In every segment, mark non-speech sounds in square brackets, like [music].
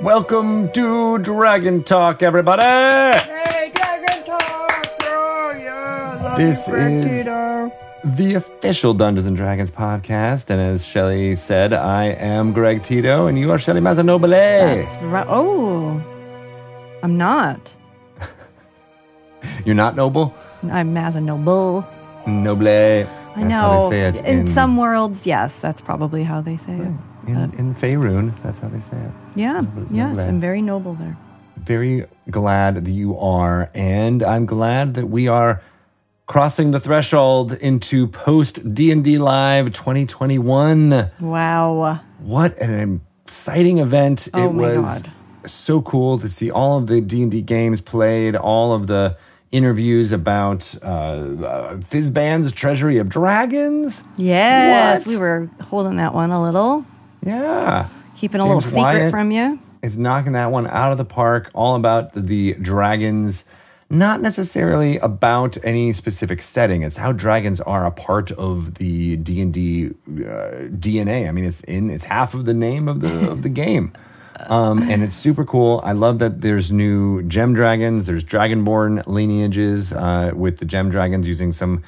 Welcome to Dragon Talk, everybody. Hey, Dragon Talk! Oh, yeah. This is- Tito. The official Dungeons and Dragons podcast, and as Shelly said, I am Greg Tito, and you are Shelly Mazzanobile. That's right. Oh, I'm not. [laughs] You're not noble, I'm Mazzanoble. noble. I know. How they say it in, some worlds, yes, that's probably how they say it. In, in Faerun. That's how they say it. Yeah. Yes, noble. I'm very noble there. very glad that you are, and I'm glad that we are crossing the threshold into post D and D Live 2021. Wow. What an exciting event! Oh it my was God. so cool to see all of the D and D games played, all of the interviews about uh, uh, Fizban's Treasury of Dragons. Yes, What? we were holding that one a little, Yeah. keeping a James little secret Wyatt. from you. It's knocking that one out of the park. All about the, dragons, not necessarily about any specific setting. It's how dragons are a part of the D and D DNA. I mean, it's in it's half of the name of the of the game. Um, and it's super cool. I love that there's new gem dragons. There's dragonborn lineages uh, with the gem dragons using some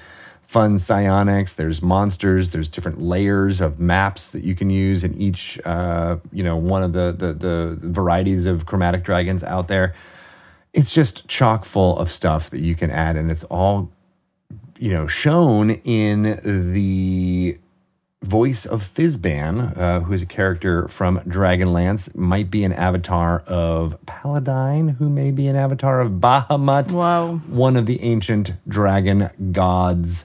fun psionics. There's monsters. There's different layers of maps that you can use in each, uh, you know, one of the, the the varieties of chromatic dragons out there. It's just chock full of stuff that you can add, and it's all, you know, shown in the voice of Fizban, uh, who is a character from Dragonlance, might be an avatar of Paladine, who may be an avatar of Bahamut Whoa. one of the ancient dragon gods,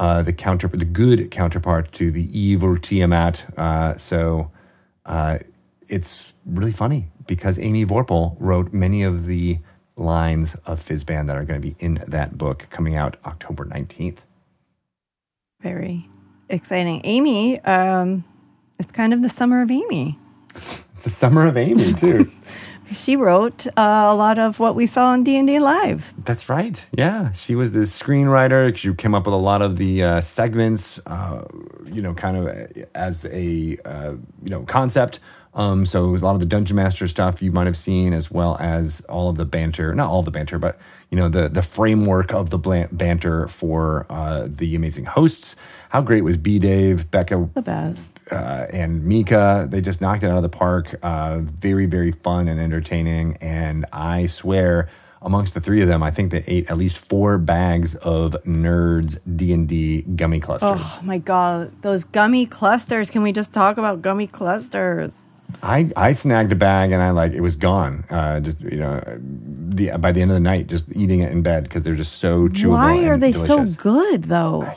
uh, the counter, the good counterpart to the evil Tiamat. Uh, so uh, it's really funny because Amy Vorpahl wrote many of the lines of Fizban that are going to be in that book coming out October 19th. Very exciting. Amy, um, it's kind of the summer of Amy. [laughs] It's the summer of Amy, too. [laughs] She wrote uh, a lot of what we saw on D&D Live. That's right. Yeah, she was the screenwriter. She came up with a lot of the uh, segments, uh, you know, kind of as a uh, you know concept. Um, so a lot of the Dungeon Master stuff you might have seen, as well as all of the banter. Not all the banter, but you know the the framework of the banter for uh, the amazing hosts. How great was B Dave, Becca, The best. Uh, and Mica. They just knocked it out of the park. Uh, very, very fun and entertaining. And I swear, amongst the three of them, I think they ate at least four bags of Nerds D and D gummy clusters. Oh my god, those gummy clusters. Can we just talk about gummy clusters? I I snagged a bag and I like it was gone. Uh, just you know, the by the end of the night, just eating it in bed because they're just so chewable. Why are they delicious. so good though?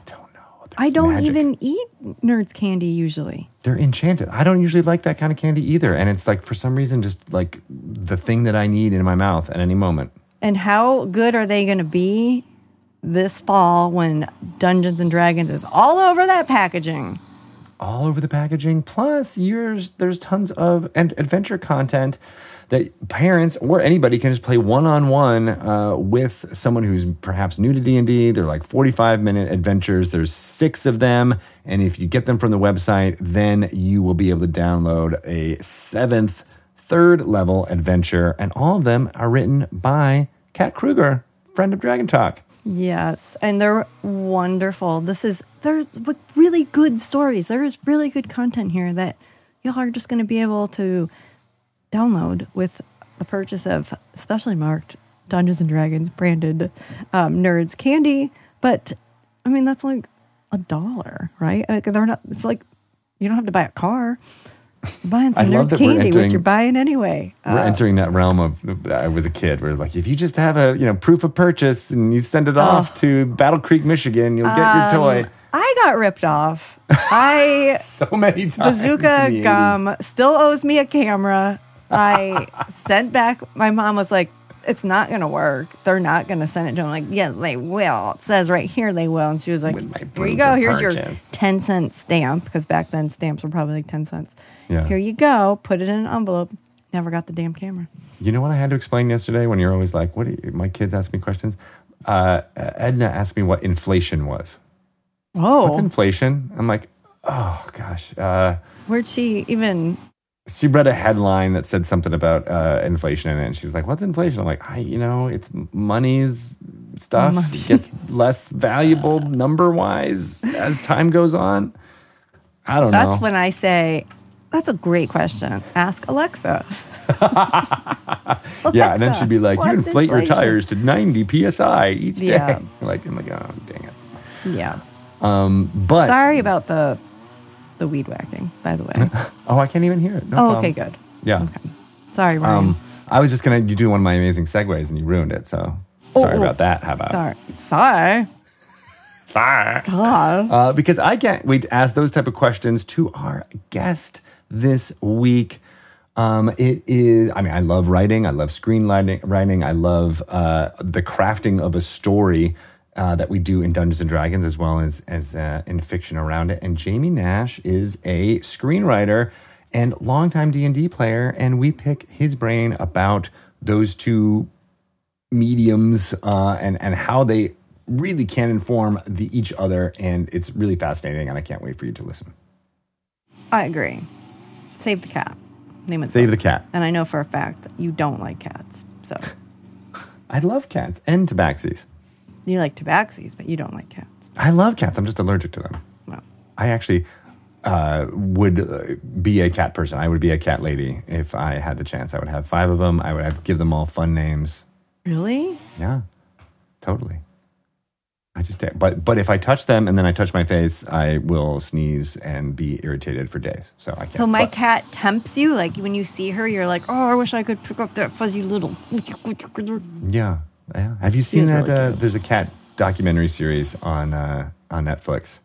I don't know. I There's don't magic. even eat nerds candy usually. they're enchanted. I don't usually like that kind of candy either. And it's like, for some reason, just like the thing that I need in my mouth at any moment. And how good are they going to be this fall when Dungeons and Dragons is all over that packaging? All over the packaging. Plus, yours, there's tons of and adventure content that parents or anybody can just play one on one with someone who's perhaps new to D and D. They're like 45 minute adventures. There's six of them, and if you get them from the website, then you will be able to download a seventh, third level adventure, and all of them are written by Kat Kruger, friend of Dragon Talk. Yes, and they're wonderful. This is there's really good stories. There is really good content here that y'all are just going to be able to download with the purchase of specially marked Dungeons and Dragons branded um, Nerds candy. But I mean, that's like a dollar, right? Like, they're not. It's like you don't have to buy a car. You're buying some Nerds candy, entering- which you're buying anyway. We're Uh, entering that realm of I was a kid where like if you just have a you know proof of purchase and you send it off to Battle Creek, Michigan, you'll get your toy. Um, I got ripped off. [laughs] I So many times. Bazooka the 80s. Gum still owes me a camera. I sent back. My mom was like, "It's not going to work. They're not going to send it to him." Like, yes, they will. It says right here they will. And she was like, "Here you go. Here's your ten cent stamp because back then stamps were probably like ten cents. Yeah. Here you go. Put it in an envelope. Never got the damn camera. You know what I had to explain yesterday when you're always like, "What?" Do you, my kids ask me questions. Uh, Edna asked me what inflation was. Oh, What's inflation? I'm like, oh gosh. Uh, where'd she even she read a headline that said something about uh, inflation in it, and she's like, "What's inflation?" I'm like, "I, you know, it's money's stuff Money. gets less valuable [laughs] number wise as time goes on." I don't That's know. That's when I say, that's a great question. Ask Alexa. [laughs] yeah, and then she'd be like, "You inflate your tires to 90 psi each day." Yeah. [laughs] Like, I'm like, "Oh, dang it." Yeah. Um, but Sorry about the the weed whacking, by the way. [laughs] oh, I can't even hear it. No oh, problem. okay, good. Yeah. Okay. Sorry, Ryan. Um, I was just gonna you do one of my amazing segues and you ruined it. So sorry Oh, about that. How about Sorry. Sorry. Sorry. God. Uh, because I can't wait to ask those type of questions to our guest this week. Um, it is. I mean, I love writing. I love screenwriting. Writing. I love uh, the crafting of a story uh, that we do in Dungeons and Dragons, as well as as uh, in fiction around it. And Jamie Nash is a screenwriter and longtime D and D player, and we pick his brain about those two mediums uh, and and how they really can inform the each other, and it's really fascinating. And I can't wait for you to listen. I agree. Save the cat. Name it. Save the cat. And I know for a fact that you don't like cats. So [laughs] I love cats and tabaxis. You like tabaxis, but you don't like cats. I love cats. I'm just allergic to them. Well, I actually uh, would uh, be a cat person. I would be a cat lady if I had the chance. I would have five of them. I would have to give them all fun names. really? Yeah, totally. I just but but if I touch them and then I touch my face, I will sneeze and be irritated for days. So I can't. So my but- cat tempts you. Like when you see her, you're like, oh, I wish I could pick up that fuzzy little. Yeah, yeah. Have you seen that? really uh, there's a cat documentary series on uh, on Netflix,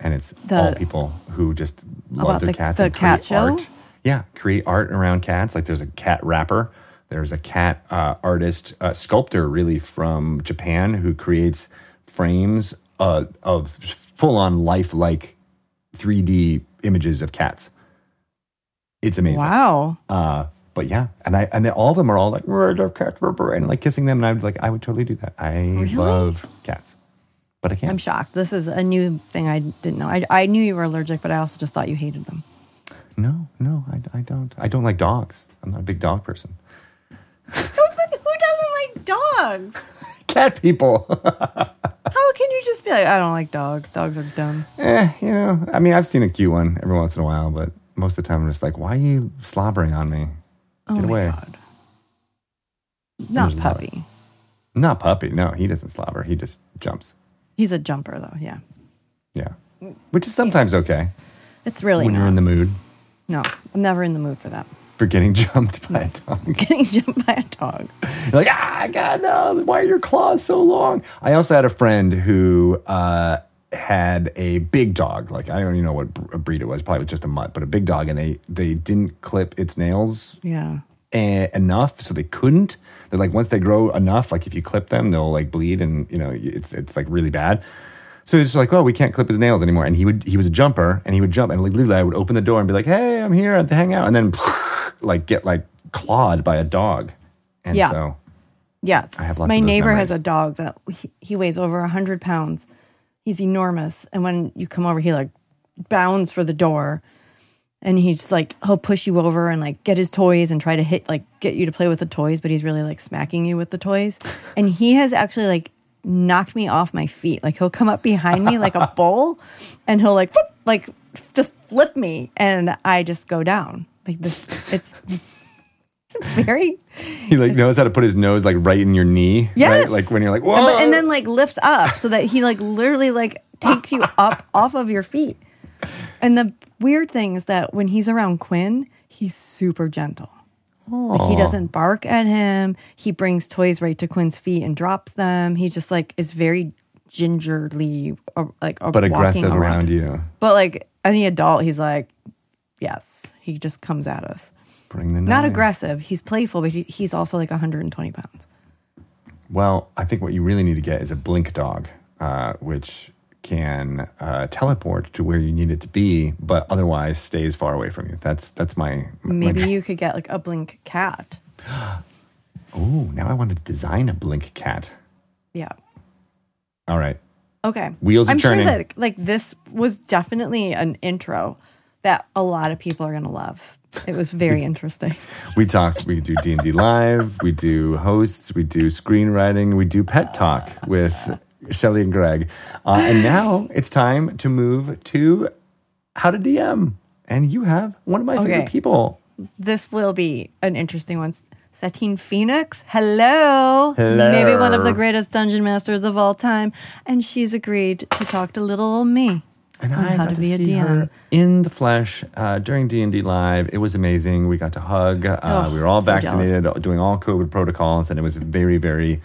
and it's The- all people who just love their the- cats the and cat create show? art. Yeah, create art around cats. Like there's a cat rapper. There's a cat uh, artist, uh, sculptor, really from Japan, who creates frames uh, of full on lifelike 3D images of cats. It's amazing. Wow. But yeah, and I and they, all of them are all like, "I love cats," and like kissing them, and I would like, I would totally do that. I love cats, but I can't. I'm shocked. This is a new thing I didn't know. I, I knew you were allergic, but I also just thought you hated them. no, no, I, I don't. I don't like dogs. I'm not a big dog person. [laughs] Who doesn't like dogs? [laughs] Cat people. [laughs] How can you just be like, I don't like dogs. Dogs are dumb. eh, you know. I mean, I've seen a cute one every once in a while, but most of the time I'm just like, why are you slobbering on me? Oh Get my away. god. Not There's a lot. puppy. Not puppy. No, he doesn't slobber. He just jumps. He's a jumper though. Yeah. Yeah, which is sometimes okay It's really when not. you're in the mood no, I'm never in the mood for that. for getting [laughs] jumped by a dog. [laughs] Getting jumped by a dog. You're like, ah, God, no, why are your claws so long? I also had a friend who uh, had a big dog. Like, I don't even know what br- breed it was. Probably just a mutt, but a big dog. And they, they didn't clip its nails Yeah. enough, so they couldn't. They're like, once they grow enough, like if you clip them, they'll like bleed and, you know, it's, it's like really bad. So it's like, oh, we can't clip his nails anymore. And he would, he was a jumper and he would jump. And like, literally, I would open the door and be like, hey, I'm here to hang out. And then [laughs] like get like clawed by a dog. And Yeah. so Yes. have lots My neighbor has a dog that he, he weighs over a hundred pounds. He's enormous, and when you come over, he like bounds for the door, and he's like he'll push you over and like get his toys and try to hit like get you to play with the toys, but he's really like smacking you with the toys. [laughs] And he has actually like knocked me off my feet. Like he'll come up behind me like a [laughs] bull, and he'll like whoop, like just flip me, and I just go down. Like this, it's. [laughs] Very He like knows how to put his nose like right in your knee. Yes. Right? Like when you're like, whoa. but- and then like lifts up so that he like literally like takes you [laughs] up off of your feet. And the weird thing is that when he's around Quinn, he's super gentle. Like he doesn't bark at him. He brings toys right to Quinn's feet and drops them. He just like is very gingerly uh, like uh, but aggressive around you. But like any adult, he's like, yes, he just comes at us. Bring the Not aggressive. He's playful, but he, he's also like 120 pounds. Well, I think what you really need to get is a blink dog, uh, which can uh, teleport to where you need it to be, but otherwise stays far away from you. That's that's my, my Maybe [laughs] you could get like a blink cat. [gasps] Oh, now I want to design a blink cat. Yeah. All right. Okay. Wheels are I'm turning. sure that like this was definitely an intro that a lot of people are gonna love It was very [laughs] interesting. We talk. We do D and D live. We do hosts. We do screenwriting. We do pet talk with Shelly and Greg. Uh, and now it's time to move to how to DM. And you have one of my favorite people. This will be an interesting one. Satine Phoenix, hello. Hello. Maybe one of the greatest dungeon masters of all time. And she's agreed to talk to little old me And I got to be a see DM. her in the flesh uh, during D and D live. It was amazing. We got to hug. Uh, Oh, we were all so vaccinated, doing all COVID protocols, and it was very, very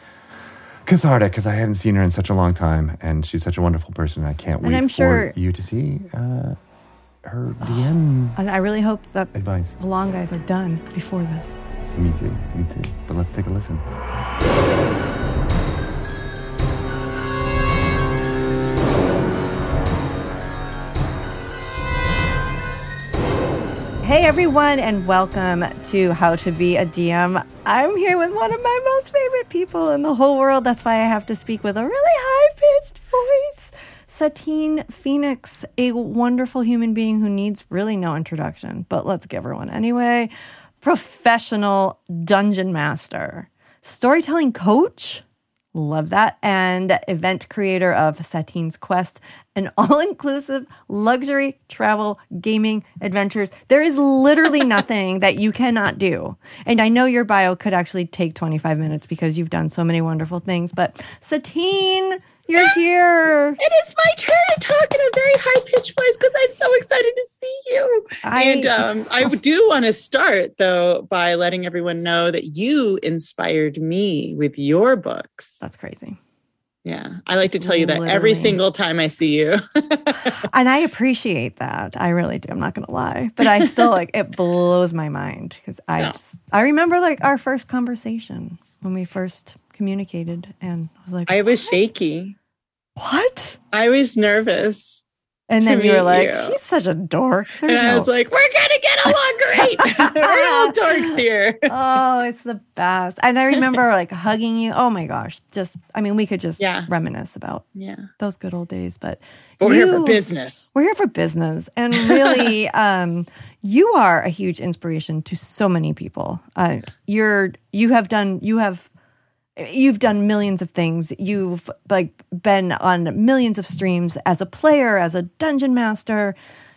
cathartic because I hadn't seen her in such a long time, and she's such a wonderful person. I can't And wait I'm sure- for you to see uh, her DM [sighs] And I really hope that advice. the long guys are done before this. Me too. Me too. But let's take a listen. Everyone, and welcome to How to Be a DM. I'm here with one of my most favorite people in the whole world. That's why I have to speak with a really high pitched voice. Satine Phoenix, a wonderful human being who needs really no introduction, but let's give her one anyway. Professional dungeon master, storytelling coach, Love that. And event creator of Satine's Quest, an [laughs] all inclusive luxury travel gaming adventures. There is literally [laughs] nothing that you cannot do. And I know your bio could actually take 25 minutes because you've done so many wonderful things. But Satine, you're here. It is my turn to talk in a very high pitched voice because I'm so excited to see you. I- and um, I do want to start though by letting everyone know that you inspired me with your books. That's crazy. Yeah, I like to tell you that every single time I see you. [laughs] And I appreciate that. I really do. I'm not going to lie. But I still like it blows my mind because I No. just, I remember like our first conversation when we first communicated and I was like, I was shaky. what? I was nervous. And then you were like, you. she's such a dork. There's and I no- was like, we're going to get along great. [laughs] [laughs] we're all dorks here. oh, it's the best. And I [laughs] remember like hugging you. Oh my gosh. Just, I mean, we could just Yeah. reminisce about Yeah. those good old days, but But we're here for business. We're here for business, and really, um, you are a huge inspiration to so many people. Uh, you're you have done you have you've done millions of things. You've like been on millions of streams as a player, as a dungeon master.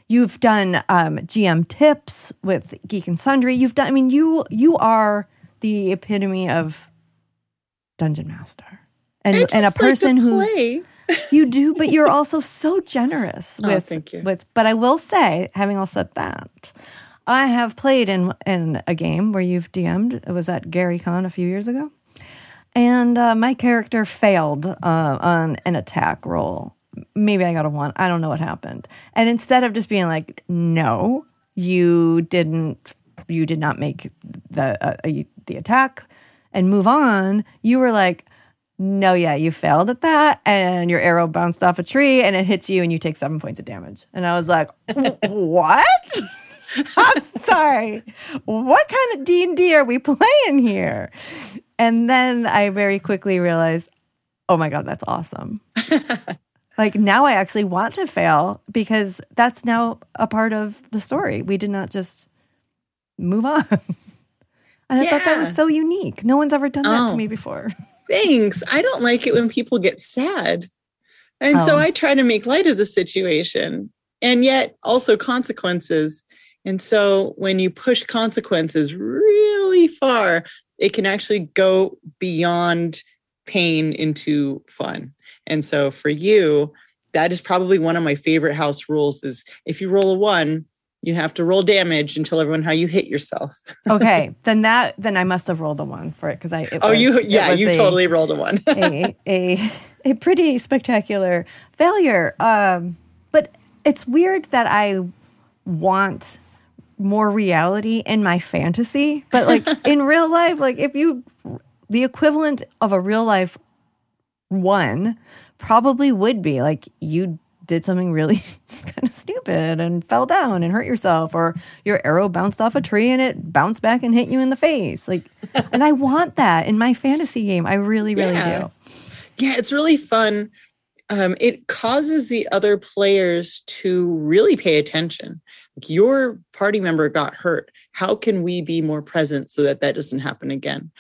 You've done um, GM tips with Geek and Sundry. You've done. I mean, you you are the epitome of dungeon master, and I and a just like to person who's [laughs] you do, but you're also so generous Oh, with thank you. with but I will say, having all said that, I have played in in a game where you've DM'd. It was at Gary Con a few years ago. And uh, my character failed uh, on an attack roll. Maybe I got a one. I don't know what happened. And instead of just being like, "No, you didn't. You did not make the uh, uh, the attack," and move on, you were like, "No, yeah, you failed at that, and your arrow bounced off a tree, and it hits you, and you take seven points of damage." And I was like, "What?" [laughs] I'm sorry. What kind of D and D are we [laughs] playing here? And then I very quickly realized, oh my god, that's awesome. [laughs] like now, I actually want to fail because that's now a part of the story. We did not just move on. And I thought that was so unique. No one's ever done that to Oh. me before. [laughs] Thanks. I don't like it when people get sad. And so Oh. I try to make light of the situation and yet also consequences. And so when you push consequences really far, it can actually go beyond pain into fun. And so for you, that is probably one of my favorite house rules is if you roll a one, you have to roll damage and tell everyone how you hit yourself. [laughs] Okay, then that then I must have rolled a one for it because I. it Oh, was- you yeah, you a- totally rolled a one. [laughs] a, a a pretty spectacular failure. Um, but it's weird that I want more reality in my fantasy, but like [laughs] in real life, like if you the equivalent of a real life one probably would be like you did something really [laughs] kind of stupid and fell down and hurt yourself or your arrow bounced off a tree and it bounced back and hit you in the face like [laughs] and i want that in my fantasy game i really really Yeah. do Yeah, it's really fun. um, it causes the other players to really pay attention. Your party member got hurt. How can we be more present so that that doesn't happen again?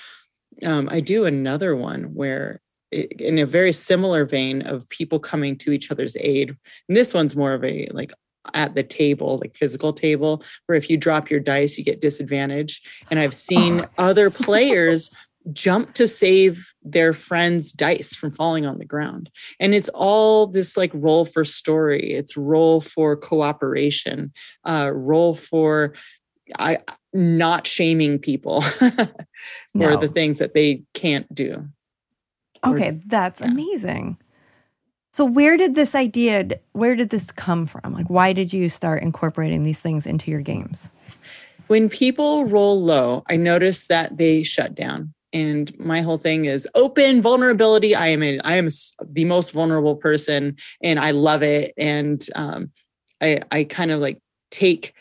Um, I do another one where, it, in a very similar vein of people coming to each other's aid. And this one's more of a like at the table, like physical table, where if you drop your dice, you get disadvantage. And I've seen other players jump to save their friend's dice from falling on the ground. And it's all this like role for story, it's role for cooperation, uh, role for I, not shaming people [laughs] for No. the things that they can't do. Or- Okay, that's yeah. amazing. So where did this idea where did this come from? Like why did you start incorporating these things into your games? when people roll low, I notice that they shut down. And my whole thing is open vulnerability. I am a, I am the most vulnerable person, and I love it. And um, I I kind of like take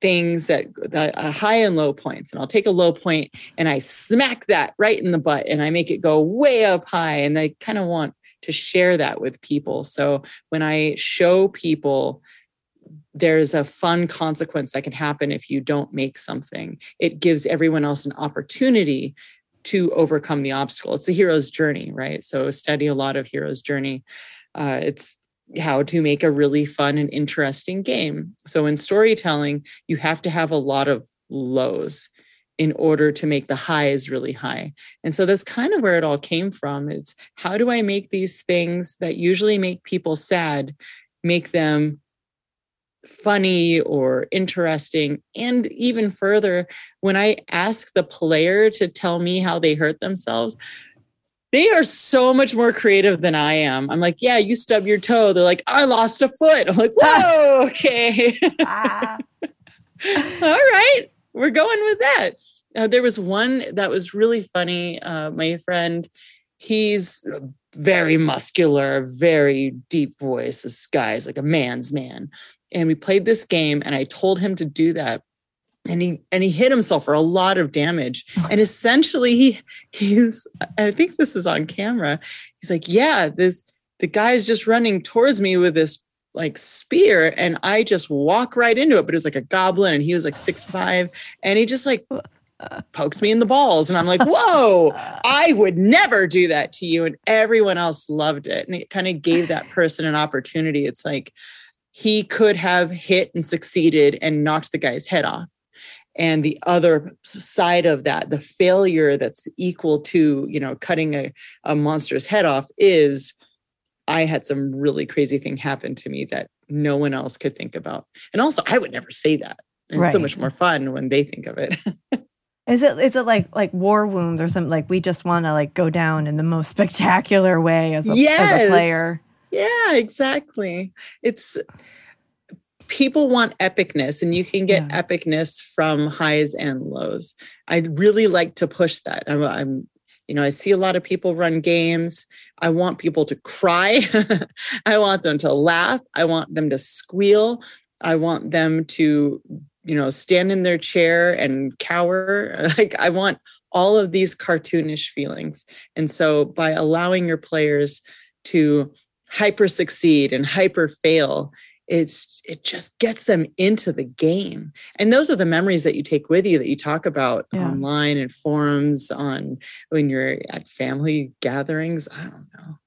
things that the uh, high and low points, and I'll take a low point and I smack that right in the butt, and I make it go way up high. And I kind of want to share that with people. So when I show people there's a fun consequence that can happen if you don't make something. It gives everyone else an opportunity to overcome the obstacle. It's a hero's journey, right? So study a lot of hero's journey. Uh, it's how to make a really fun and interesting game. So in storytelling, you have to have a lot of lows in order to make the highs really high. And so that's kind of where it all came from. It's how do I make these things that usually make people sad, make them funny or interesting. And even further, when I ask the player to tell me how they hurt themselves, they are so much more creative than I am. I'm like, yeah, you stub your toe. They're like, I lost a foot. [laughs] I'm like, whoa, okay. Ah, [laughs] All right, we're going with that. Uh, there was one that was really funny. Uh, my friend, he's very muscular, very deep voice. This guy's like a man's man. And we played this game, and I told him to do that. And he and he hit himself for a lot of damage. [laughs] And essentially, he he's I think this is on camera. He's like, yeah, this the guy's just running towards me with this like spear and I just walk right into it. But it was like a goblin and he was like six five and he just like pokes me in the balls. And I'm like, whoa, I would never do that to you. And everyone else loved it. And it kind of gave that person an opportunity. It's like he could have hit and succeeded and knocked the guy's head off. And the other side of that, the failure that's equal to, you know, cutting a, a monster's head off is I had some really crazy thing happen to me that no one else could think about. And also, I would never say that. It's so much more fun when they think of it. [laughs] Is it is it like like war wounds or something like we just want to like go down in the most [laughs] spectacular way as a, as a player? Yeah, exactly. It's people want epicness, and you can get Yeah. epicness from highs and lows. I really like to push that. I'm, I'm you know, I see a lot of people run games. I want people to cry. [laughs] I want them to laugh. I want them to squeal. I want them to, you know, stand in their chair and cower. [laughs] Like I want all of these cartoonish feelings. And so by allowing your players to hyper succeed and hyper fail, it's it just gets them into the game. And those are the memories that you take with you that you talk about Yeah. online and forums on when you're at family gatherings. I don't know.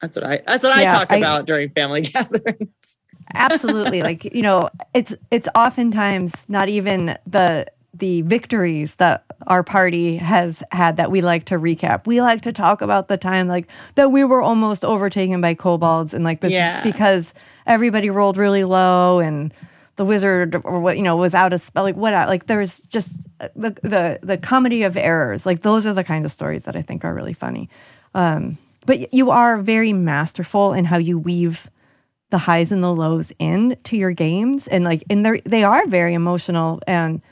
That's what I that's what I Yeah, talk I- about during family [laughs] gatherings. Absolutely. like, you know, it's it's oftentimes not even the the victories that our party has had that we like to recap. We like to talk about the time like that we were almost overtaken by kobolds and like this Yeah. because everybody rolled really low and the wizard or what you know was out of spell like what like there's just uh, the the the comedy of errors like those are the kind of stories that I think are really funny. Um but you are very masterful in how you weave the highs and the lows in to your games and like and they they are very emotional and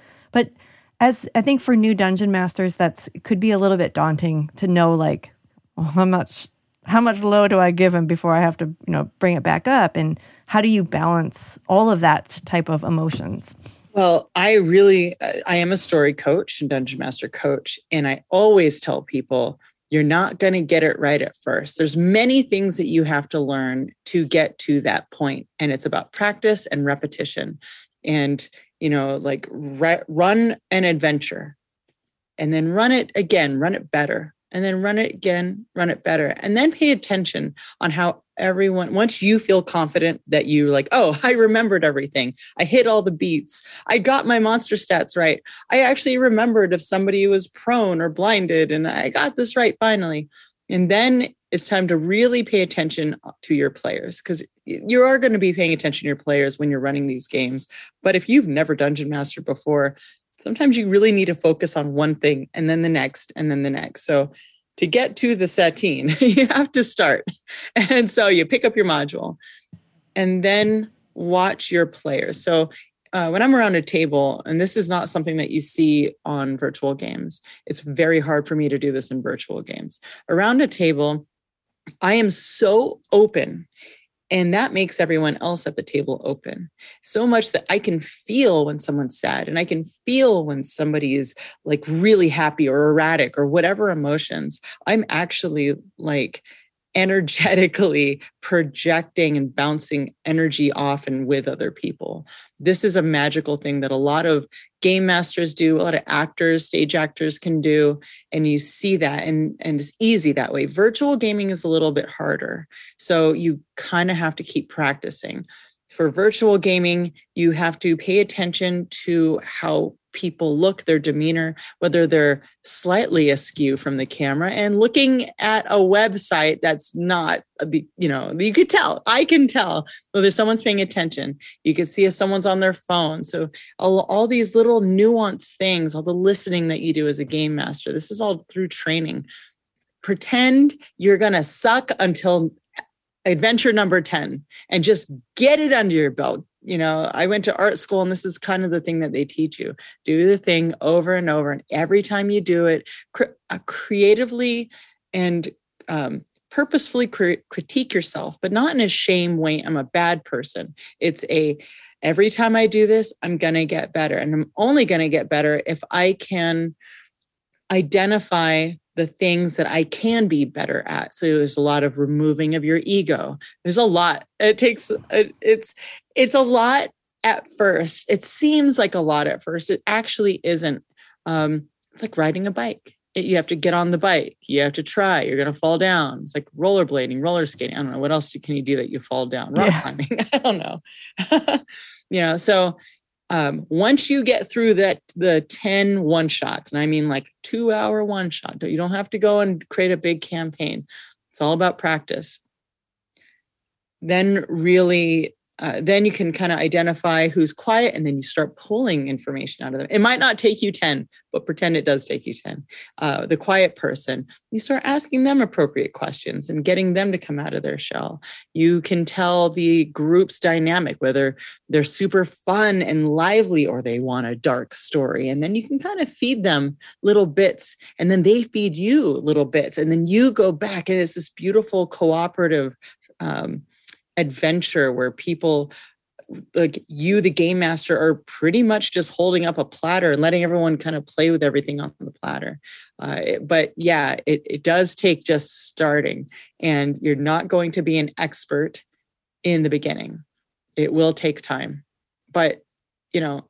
as I think for new dungeon masters that's could be a little bit daunting to know like well, how much how much low do I give him before I have to you know bring it back up and how do you balance all of that type of emotions Well, I really, I am a story coach and dungeon master coach, and I always tell people you're not going to get it right at first. There's many things that you have to learn to get to that point and it's about practice and repetition. And you know, like re- run an adventure and then run it again, run it better and then run it again, run it better. And then pay attention on how everyone, once you feel confident that you like, oh, [laughs] I remembered everything. I hit all the beats. I got my monster stats right. I actually remembered if somebody was prone or blinded and I got this right finally. And then it's time to really pay attention to your players because you are going to be paying attention to your players when you're running these games. But if you've never dungeon mastered before, sometimes you really need to focus on one thing and then the next and then the next. So to get to the satine, [laughs] you have to start. [laughs] And so you pick up your module and then watch your players. So uh, when I'm around a table, and this is not something that you see on virtual games, it's very hard for me to do this in virtual games. Around a table, I am so open and that makes everyone else at the table open so much that I can feel when someone's sad and I can feel when somebody is like really happy or erratic or whatever emotions. I'm actually like energetically projecting and bouncing energy off and with other people. This is a magical thing that a lot of game masters do, a lot of actors, stage actors can do. And you see that, and, and it's easy that way. Virtual gaming is a little bit harder. So you kind of have to keep practicing. For virtual gaming, you have to pay attention to how people look, their demeanor, whether they're slightly askew from the camera and looking at a website that's not, you know, you could tell, I can tell whether someone's paying attention. You can see if someone's on their phone. So all, all these little nuanced things, all the listening that you do as a game master, this is all through training. Pretend you're going to suck until adventure number 10 and just get it under your belt you know, I went to art school and this is kind of the thing that they teach you. Do the thing over and over. And every time you do it, cr- uh, creatively and um, purposefully cr- critique yourself, but not in a shame way. I'm a bad person. It's a, every time I do this, I'm going to get better. And I'm only going to get better if I can identify the things that I can be better at. So there's a lot of removing of your ego. There's a lot. It takes it's it's a lot at first. It seems like a lot at first. It actually isn't. Um, it's like riding a bike. It, you have to get on the bike. You have to try. You're going to fall down. It's like rollerblading, roller skating. I don't know what else can you do that you fall down. Rock yeah. climbing. [laughs] I don't know. [laughs] you know. So um, once you get through that the 10 one shots and i mean like two hour one shot you don't have to go and create a big campaign. It's all about practice. Then really uh, then you can kind of identify who's quiet and then you start pulling information out of them. It might not take you 10, but pretend it does take you 10. Uh, the quiet person, you start asking them appropriate questions and getting them to come out of their shell. You can tell the group's dynamic, whether they're super fun and lively or they want a dark story. And then you can kind of feed them little bits and then they feed you little bits. And then you go back and it's this beautiful cooperative. Um, adventure where people like you the game master are pretty much just holding up a platter and letting everyone kind of play with everything on the platter. Uh, it, but yeah it, it does take just starting and you're not going to be an expert in the beginning. It will take time but you know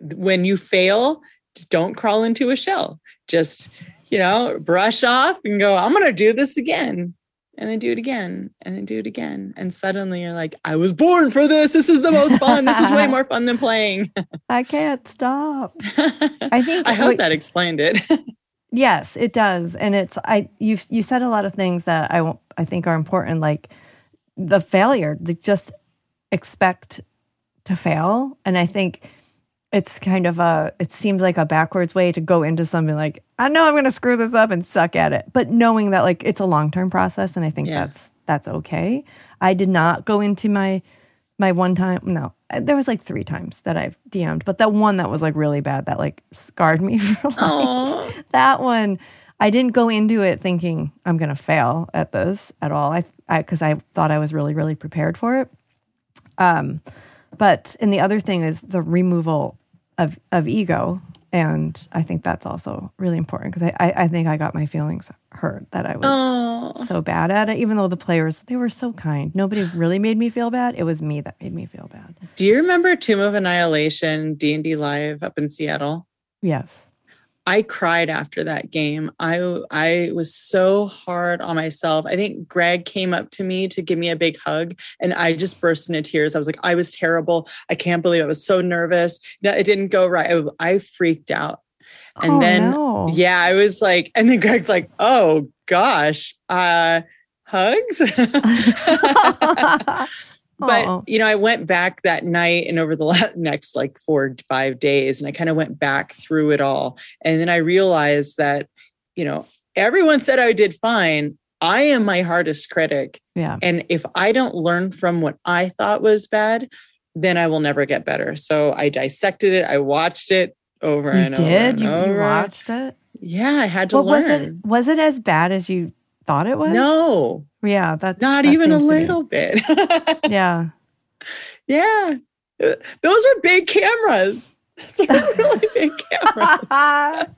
when you fail don't crawl into a shell. Just you know brush off and go i'm going to do this again and then do it again and then do it again and suddenly you're like i was born for this. This is the most fun. This is way more fun than playing. [laughs] I can't stop. [laughs] I think i hope that explained it. [laughs] Yes it does. And it's i you've you said a lot of things that i i think are important like the failure the just expect to fail. And i think it's kind of a it seems like a backwards way to go into something like i know i'm going to screw this up and suck at it. But knowing that like it's a long-term process and i think yeah. that's that's okay. I did not go into my my one time no there was like three times that i've dm'd but that one that was like really bad that like scarred me [laughs] for life. That one i didn't go into it thinking i'm going to fail at this at all. I because I, I thought i was really really prepared for it. Um but and the other thing is the removal of of ego And I think that's also really important because I, I, I think I got my feelings hurt that I was Oh, so bad at it, even though the players, they were so kind. Nobody really made me feel bad. It was me that made me feel bad. do you remember Tomb of Annihilation D and D live up in Seattle? Yes. I cried after that game. I I was so hard on myself. I think Greg came up to me to give me a big hug, and I just burst into tears. I was like, I was terrible. I can't believe I was so nervous. No, it didn't go right. I, I freaked out. And oh, then no. yeah, I was like, and then Greg's like, oh gosh, uh, hugs. [laughs] [laughs] but you know i went back that night and over the [laughs] next like four to five days and i kind of went back through it all and then i realized that you know everyone said i did fine i am my hardest critic yeah. and if i don't learn from what i thought was bad then i will never get better so i dissected it i watched it over You and over did? and You, over. watched it? yeah i had to was learn it? Was it as bad as you thought it was? no Yeah, that's not that even a seems to be- little bit [laughs] Yeah. Yeah. Those are big cameras. [laughs] Those are really big cameras. [laughs]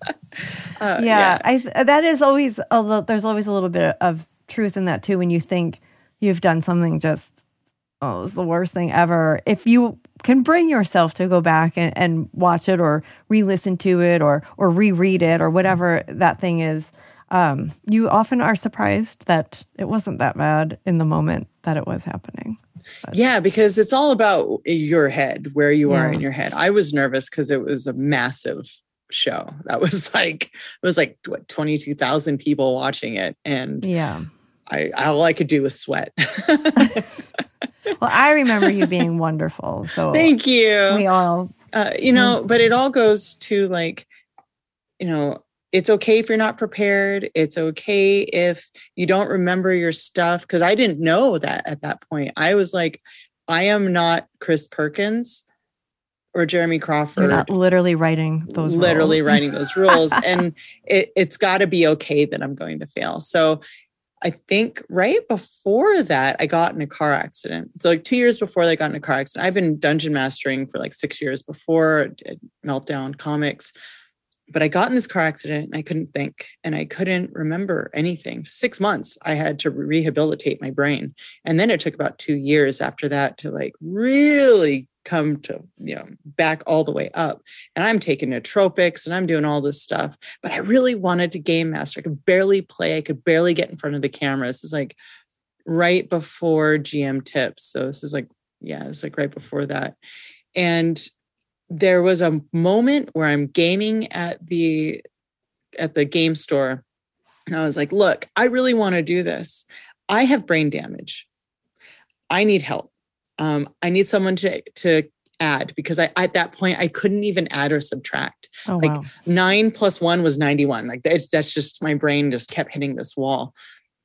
Uh, yeah, I that is always a there's always a little bit of truth in that too when you think you've done something just oh it's the worst thing ever if you can bring yourself to go back and, and watch it or re-listen to it or or reread it or whatever that thing is um, you often are surprised that it wasn't that bad in the moment that it was happening Yeah, because it's all about your head, where you are in your head. I was nervous because it was a massive show. That was [laughs] like it was like what twenty two thousand people watching it, and yeah I all I could do was sweat. [laughs] well i remember you being wonderful so Thank you. we all uh, you know, but it all goes to like, you know, it's okay if you're not prepared. It's okay if you don't remember your stuff. Cause I didn't know that at that point. I was like, I am not Chris Perkins or Jeremy Crawford. you're not literally writing those literally [laughs] writing those rules. and it, it's got to be okay that I'm going to fail. So I think right before that, I got in a car accident. So like two years before I got in a car accident, I've been dungeon mastering for like six years before Meltdown Comics. But I got in this car accident and I couldn't think and I couldn't remember anything. Six months I had to rehabilitate my brain. And then it took about two years after that to like really come to, you know, back all the way up. And I'm taking nootropics and I'm doing all this stuff. But I really wanted to game master. I could barely play. I could barely get in front of the camera. This is like right before GM tips. So this is like, yeah, it's like right before that. And there was a moment where I'm gaming at the at the game store. And I was like, look, I really want to do this. I have brain damage. I need help. Um, I need someone to to add because I at that point I couldn't even add or subtract oh like, wow nine plus one was 91 like that's, that's just my brain just kept hitting this wall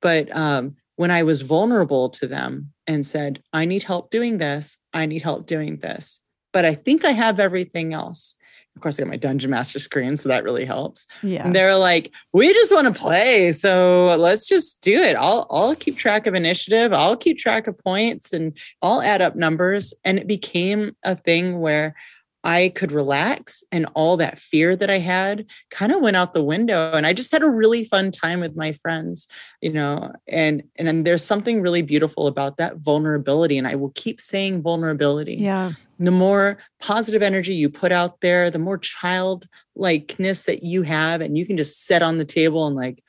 but um when i was vulnerable to them and said i need help doing this i need help doing this but i think i have everything else of course i got my dungeon master screen so that really helps yeah and they're like, we just want to play. So let's just do it. I'll I'll keep track of initiative. I'll keep track of points and I'll add up numbers. And it became a thing where I could relax and all that fear that I had kind of went out the window. And I just had a really fun time with my friends, you know, and and then there's something really beautiful about that vulnerability. And I will keep saying vulnerability yeah the more positive energy you put out there, the more childlikeness that you have, and you can just sit on the table and like,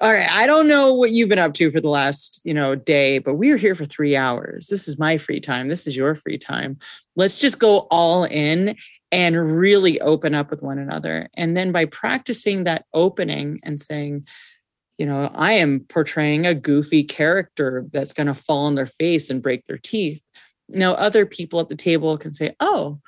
all right, I don't know what you've been up to for the last, you know, day, but we're here for three hours. This is my free time. This is your free time. Let's just go all in and really open up with one another. And then by practicing that opening and saying, you know, I am portraying a goofy character that's going to fall on their face and break their teeth. Now, other people at the table can say, oh,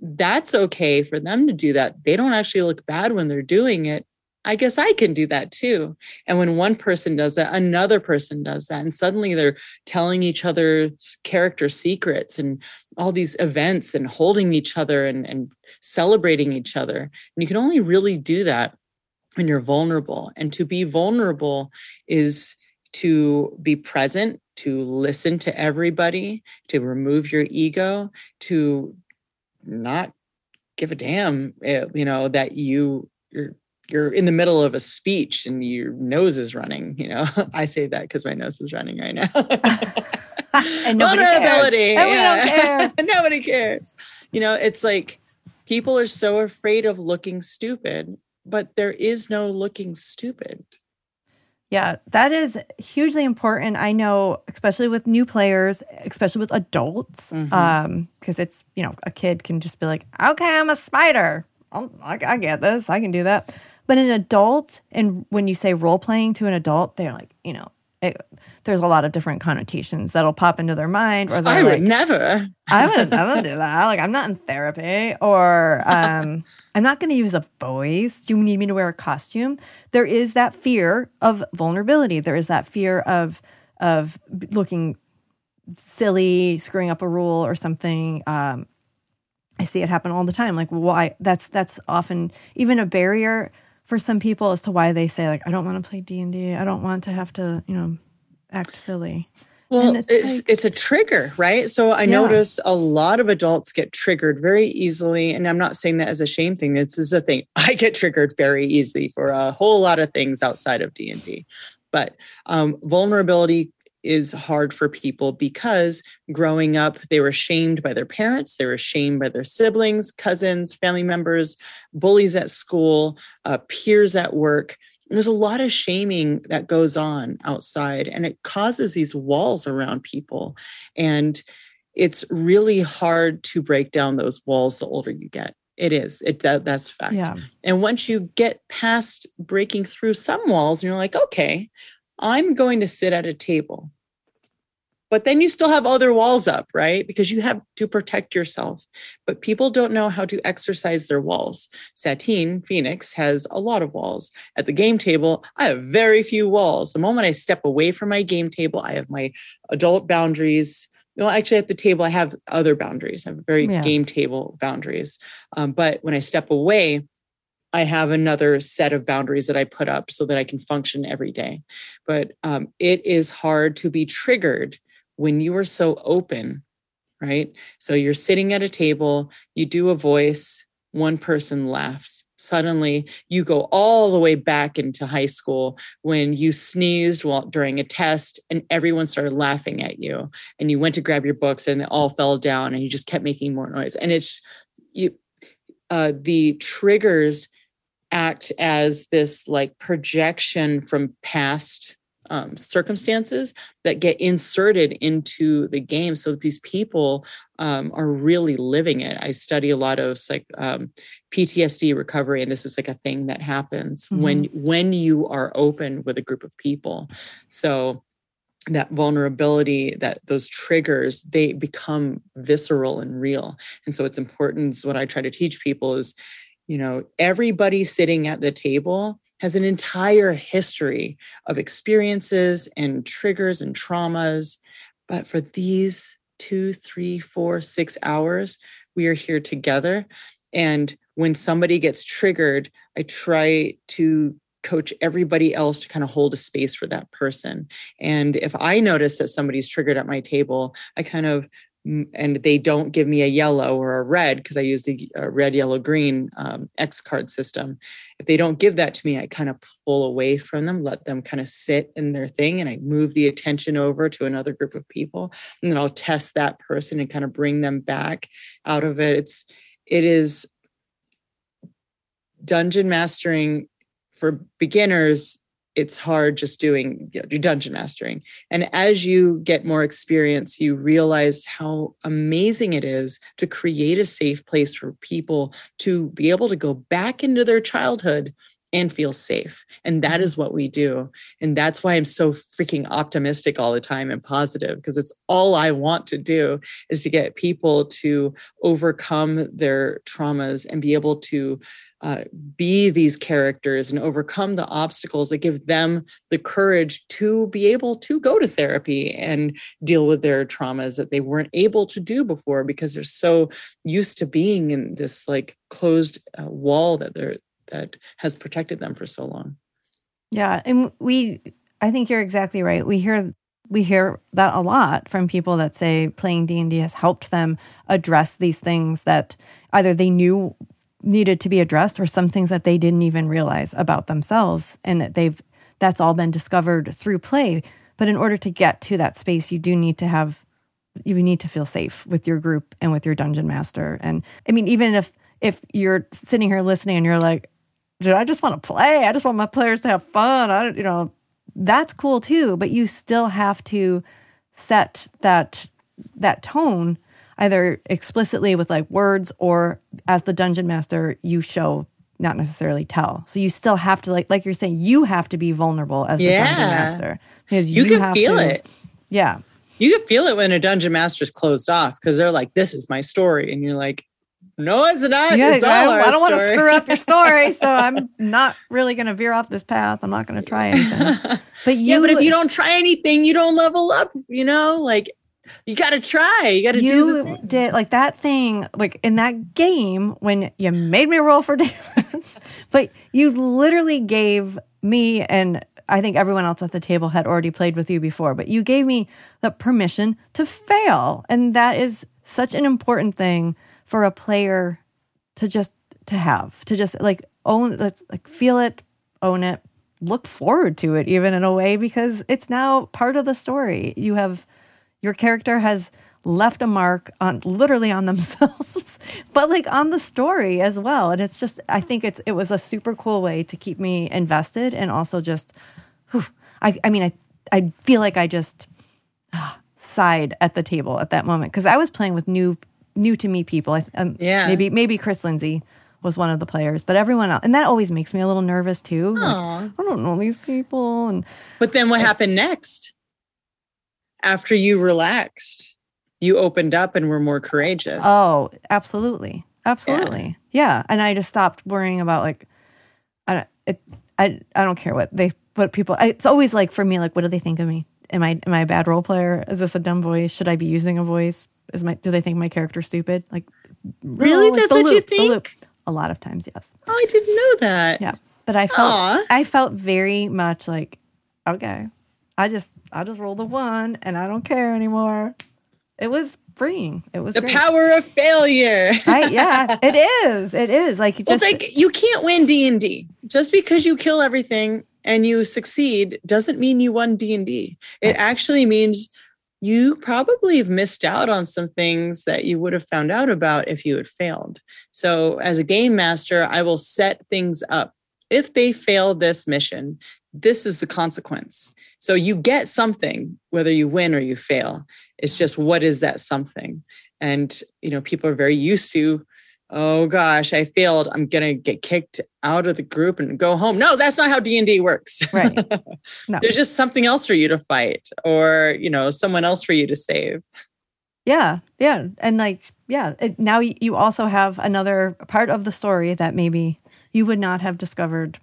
that's okay for them to do that. They don't actually look bad when they're doing it. I guess I can do that too. And when one person does that, another person does that. And suddenly they're telling each other's character secrets and all these events and holding each other and, and celebrating each other. And you can only really do that when you're vulnerable. And to be vulnerable is to be present, to listen to everybody, to remove your ego, to not give a damn, eh, you know, that you you're you're in the middle of a speech and your nose is running. You know, [laughs] I say that because my nose is running right now. [laughs] and [laughs] nobody cares. Vulnerability. Don't yeah. care. nobody cares. You know, it's like people are so afraid of looking stupid, but there is no looking stupid. Yeah, that is hugely important. I know, especially with new players, especially with adults, Mhm. um, because it's you know a kid can just be like, okay, I'm a spider. I, I get this. I can do that. But an adult, and when you say role playing to an adult, they're like, you know, it, there's a lot of different connotations that'll pop into their mind, or I they're would like, never. I wouldn't, I wouldn't do that. Like, I'm not in therapy, or um, I'm not going to use a voice. Do you need me to wear a costume? There is that fear of vulnerability. There is that fear of of looking silly, screwing up a rule or something. Um, I see it happen all the time. Like, why? That's that's often even a barrier for some people as to why they say like, I don't want to play D and D. I don't want to have to, you know, act silly. Well, And it's it's it's, a trigger, right? So I Yeah. notice a lot of adults get triggered very easily, and I'm not saying that as a shame thing. This is a thing. [laughs] I get triggered very easily for a whole lot of things outside of D and D, but um, vulnerability is hard for people because growing up they were shamed by their parents they were shamed by their siblings cousins family members bullies at school uh, peers at work. There's a lot of shaming that goes on outside and it causes these walls around people. And it's really hard to break down those walls the older you get. It is. It that, that's a fact. Yeah. and once you get past breaking through some walls and you're like okay i'm going to sit at a table but then you still have other walls up right because you have to protect yourself but people don't know how to exercise their walls satine phoenix has a lot of walls at the game table, I have very few walls. The moment I step away from my game table, I have my adult boundaries. Well, actually, at the table, I have other boundaries. I have very Yeah. game table boundaries. Um, but when I step away, I have another set of boundaries that I put up so that I can function every day. But um, it is hard to be triggered when you are so open, right? So you're sitting at a table, you do a voice, one person laughs. Suddenly, you go all the way back into high school when you sneezed while during a test and everyone started laughing at you. And you went to grab your books and they all fell down and you just kept making more noise. And it's you uh the triggers act as this like projection from past um, circumstances that get inserted into the game. So that these people um, are really living it. I study a lot of like um, ptsd recovery and this is like a thing that happens when when you are open with a group of people. So that vulnerability that those triggers they become visceral and real. And so it's important what i try to teach people is you know everybody sitting at the table has an entire history of experiences and triggers and traumas. But for these two three four six hours we are here together. And when somebody gets triggered i try to coach everybody else to kind of hold a space for that person. And if i notice that somebody's triggered at my table i kind of and they don't give me a yellow or a red because I use the uh, red, yellow, green um, X card system. If they don't give that to me, I kind of pull away from them, let them kind of sit in their thing, and I move the attention over to another group of people, and then I'll test that person and kind of bring them back out of it. It's it is dungeon mastering for beginners it's hard just doing you know, do dungeon mastering. And as you get more experience you realize how amazing it is to create a safe place for people to be able to go back into their childhood and feel safe. And that mm-hmm. is what we do. And that's why i'm so freaking optimistic all the time and positive because it's all i want to do is to get people to overcome their traumas and be able to uh, be these characters and overcome the obstacles that give them the courage to be able to go to therapy and deal with their traumas that they weren't able to do before because they're so used to being in this like closed uh, wall that they're that has protected them for so long. Yeah, and we I think you're exactly right. We hear we hear that a lot from people that say playing D&D has helped them address these things that either they knew needed to be addressed or some things that they didn't even realize about themselves. And they've that's all been discovered through play. But in order to get to that space you do need to have you need to feel safe with your group and with your dungeon master. And i mean even if if you're sitting here listening and you're like dude i just want to play. I just want my players to have fun. I don't you know that's cool too. But you still have to set that that tone either explicitly with like words or as the dungeon master you show not necessarily tell so you still have to like like you're saying you have to be vulnerable as the dungeon master because You can have feel to- it. yeah You can feel it when a dungeon master's closed off because they're like, "This is my story," and you're like, "No, it's not. yeah, it's all I, I don't want to screw up your story, [laughs] so I'm not really going to veer off this path. I'm not going to try anything. [laughs] But you, yeah, but if you don't try anything, you don't level up. You know, like you got to try. You got to do did like that thing, like in that game when you made me roll for [laughs] damage, but you literally gave me and I think everyone else at the table had already played with you before, but you gave me the permission to fail, and that is such an important thing for a player to just to have to just like own let's like feel it own it look forward to it even in a way because it's now part of the story you have your character has left a mark on literally on [laughs] themselves but like on the story as well. And it's just i think it's it was a super cool way to keep me invested and also just whew, i i mean i i feel like i just ah, sighed at the table at that moment. Because i was playing with new new to me people. I, um, Yeah. maybe maybe chris lindsay was one of the players but everyone else and that always makes me a little nervous too. Like, i don't know these people and But then what happened next? After you relaxed, you opened up and were more courageous. Oh, absolutely, absolutely, yeah. And I just stopped worrying about like, I don't, it, I, I don't care what they, what people. I, it's always like for me, like, what do they think of me? Am I, am I a bad role player? Is this a dumb voice? Should I be using a voice? Is my, do they think my character's stupid? Like, Really? like, That's what you loop, loop. think? A lot of times, yes. Oh, I didn't know that. Yeah, but I felt, Aw. I felt very much like, okay, I just, I just rolled a one, and I don't care anymore. It was freeing. It was The great. power of failure. [laughs] right yeah it is it is like Well, just it's like you can't win D and D just because you kill everything and you succeed doesn't mean you won D and D. It actually means you probably have missed out on some things that you would have found out about if you had failed. So, as a game master, I will set things up. If they fail this mission, this is the consequence. So, you get something whether you win or you fail. It's just what is that something? And you know, people are very used to oh gosh i failed. I'm gonna get kicked out of the group and go home. No that's not how d&d works. Right. [laughs] No. there's just something else for you to fight or you know someone else for you to save. Yeah yeah. And like yeah it, now you also have another part of the story that maybe you would not have discovered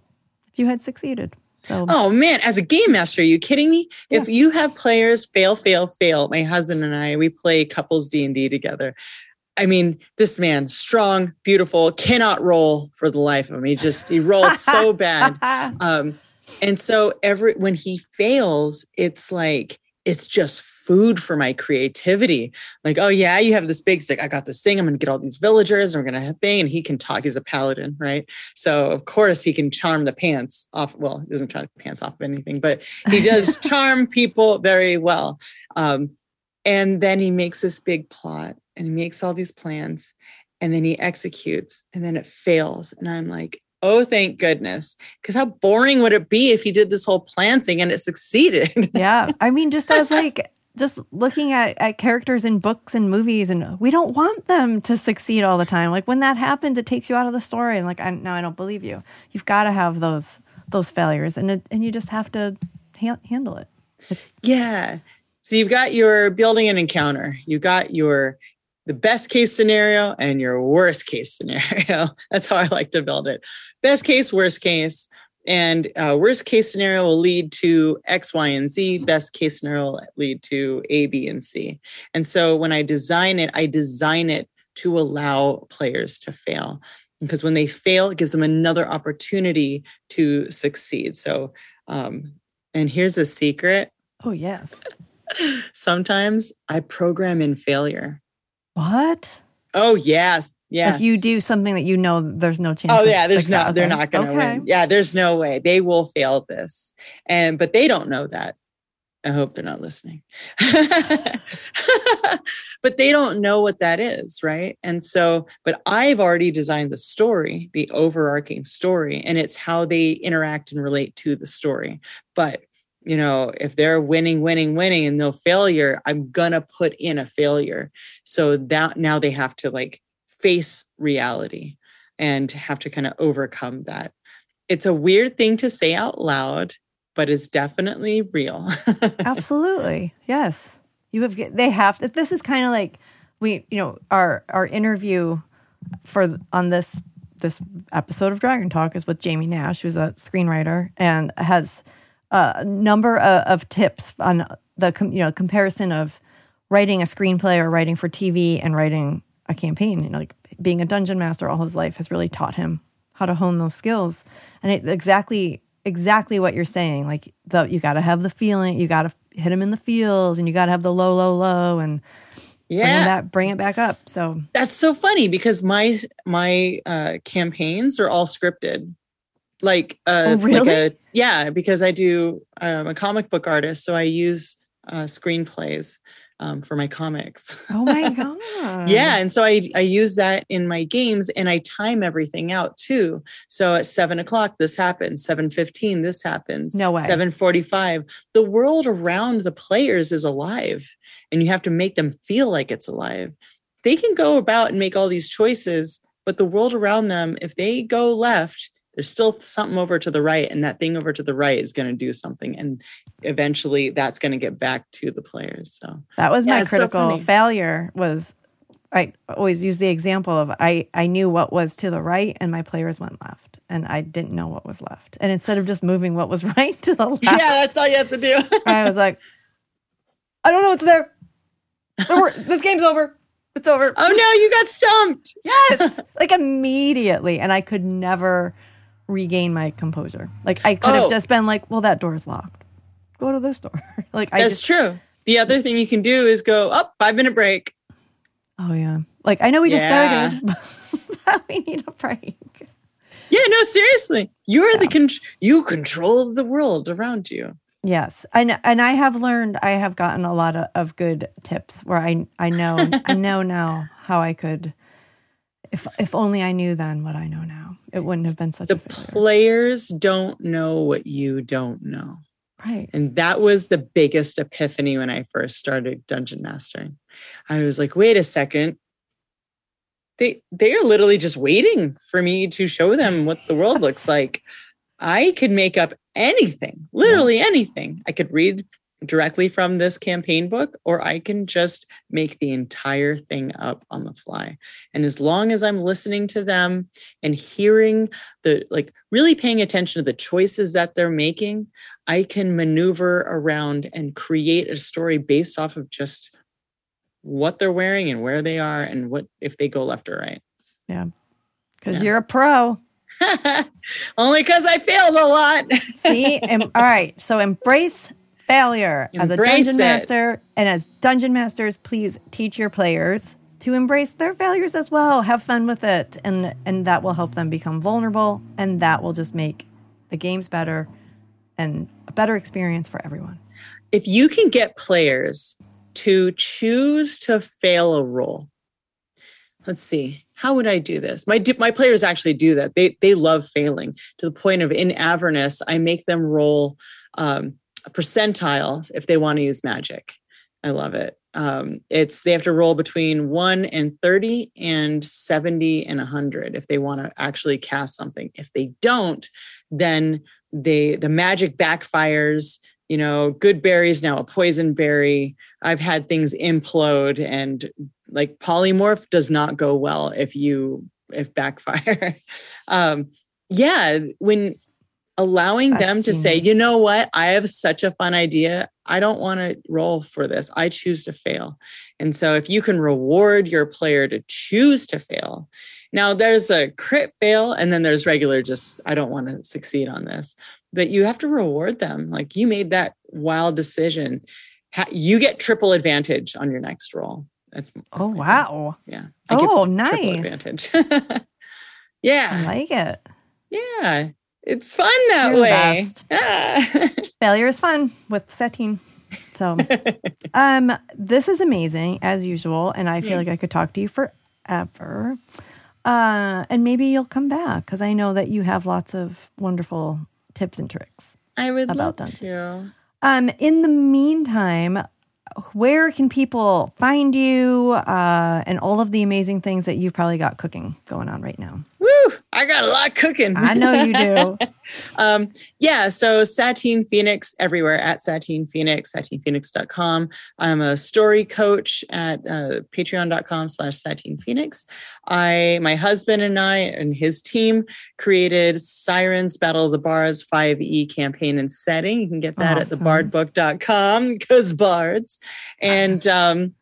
if you had succeeded so oh man as a game master are you kidding me if you have players fail fail fail my husband and i we play couples d&d together I mean, this man, strong, beautiful, cannot roll for the life of him. He just he rolls so [laughs] bad. um and so every when he fails it's like it's just food for my creativity. Like oh yeah you have this big stick. I got this thing. I'm gonna get all these villagers. And we're gonna have thing. And he can talk. He's a paladin right? So of course he can charm the pants off. Well he doesn't charm the pants off of anything but he does [laughs] charm people very well. Um and then he makes this big plot and he makes all these plans and then he executes and then it fails. And i'm like oh thank goodness. Because how boring would it be if he did this whole plan thing and it succeeded? Yeah. I mean just as [laughs] like just looking at, at characters in books and movies and we don't want them to succeed all the time. Like when that happens it takes you out of the story. And like I, now i don't believe you. You've got to have those those failures and it, and you just have to ha- handle it. It's yeah. So you've got your building an encounter. You got your the best case scenario and your worst case scenario. [laughs] That's how i like to build it. Best case worst case and uh, worst case scenario will lead to x y and z. Best case scenario will lead to a b and c. And so when i design it i design it to allow players to fail. Because when they fail it gives them another opportunity to succeed. So um, and here's a secret. Oh yes. [laughs] Sometimes I program in failure. What? Oh yes, yeah. If you do something that you know there's no chance. Oh yeah, there's no, they're not going to Okay. win. Yeah, there's no way they will fail this, and but they don't know that. I hope they're not listening. [laughs] but they don't know what that is, right? And so, but I've already designed the story, the overarching story, and it's how they interact and relate to the story. But you know, if they're winning, winning, winning, and no failure, I'm gonna put in a failure. So that now they have to like face reality and have to kind of overcome that. It's a weird thing to say out loud, but it's definitely real. [laughs] Absolutely. Yes. You have they have this is kind of like we you know our our interview for on this this episode of Dragon Talk is with Jamie Nash who's a screenwriter and has a number of, of tips on the you know comparison of writing a screenplay or writing for TV and writing a campaign you know like being a dungeon master all his life has really taught him how to hone those skills and it exactly exactly what you're saying like the you got to have the feeling you got to hit him in the feels and you got to have the low low low and yeah. back bring it back up so That's so funny because my my uh campaigns are all scripted. Like uh Oh, really? like a yeah, because I do I'm a comic book artist, so I use uh screenplays um for my comics. oh my [laughs] god Yeah, and so I I use that in my games, and I time everything out too. So at seven o'clock, this happens. Seven fifteen, this happens. No way. Seven forty-five. The world around the players is alive, and you have to make them feel like it's alive. They can go about and make all these choices, but the world around them, if they go left, there's still something over to the right, and that thing over to the right is going to do something, and eventually that's going to get back to the players. So That was Yeah, my it's so critical failure was I always use the example of I, I knew what was to the right and my players went left and I didn't know what was left. And instead of just moving what was [laughs] right to the left, yeah, that's all you have to do. [laughs] I was like, I don't know what's there. This game's over. It's over. Oh no, you got stumped. Yes. like immediately. And I could never regain my composure. Like I could have Oh. just been like, well, that door's locked. Go to this door. [laughs] like I That's just true. The other thing you can do is go up five minute break. Oh yeah. Like I know we just Yeah. started, [laughs] but we need a break. Yeah, no, seriously. You're the con- you control the world around you. Yes, and and I have learned. I have gotten a lot of, of good tips where I I know I know now how I could. If if only I knew then what I know now, it wouldn't have been such The a failure. players don't know what you don't know. right. And that was the biggest epiphany when I first started dungeon mastering. I was like, wait a second. They they are literally just waiting for me to show them what the world looks [laughs] like. I could make up anything, literally anything. I could read directly from this campaign book, or I can just make the entire thing up on the fly. And as long as I'm listening to them and hearing the like really paying attention to the choices that they're making, I can maneuver around and create a story based off of just what they're wearing and where they are and what if they go left or right. Yeah. Because Yeah. you're a pro. [laughs] Only because I failed a lot. See, em- all right. So embrace failure as a dungeon it. master, and as dungeon masters, please teach your players to embrace their failures as well. Have fun with it, and and that will help them become vulnerable, and that will just make the games better and a better experience for everyone. if you can get players to choose to fail a roll, let's see, how would I do this? My my players actually do that. They they love failing to the point of in Avernus, I make them roll um, percentile if they want to use magic. I love it. Um, it's they have to roll between one and thirty and seventy and hundred if they want to actually cast something. If they don't, then they the magic backfires you know, good berries now a poison berry. I've had things implode and like polymorph does not go well if you if backfire. [laughs] um yeah, when allowing That's them to say, you know what, I have such a fun idea. I don't want to roll for this. I choose to fail. And so if you can reward your player to choose to fail. Now there's a crit fail and then there's regular just I don't want to succeed on this but you have to reward them like you made that wild decision you get triple advantage on your next roll. That's, that's Oh wow. Yeah. Oh, triple nice. advantage. [laughs] Yeah. I like it. Yeah. It's fun that You're way. Yeah. [laughs] Failure is fun with Satine. So, [laughs] um, this is amazing as usual, and I feel like I could talk to you forever. Uh, and maybe you'll come back because I know that you have lots of wonderful tips and tricks. I would About love to. Um, in the meantime, where can people find you uh, and all of the amazing things that you've probably got cooking going on right now? Woo! I got a lot cooking. I know you do. [laughs] um, yeah, so Satine Phoenix everywhere at Satine Phoenix, satinephoenix.com. I'm a story coach at uh, patreon.com slash Satine Phoenix. I, my husband and I and his team created Sirens Battle of the Bards 5e campaign and setting. You can get that Awesome. at thebardbook.com because bards. And um,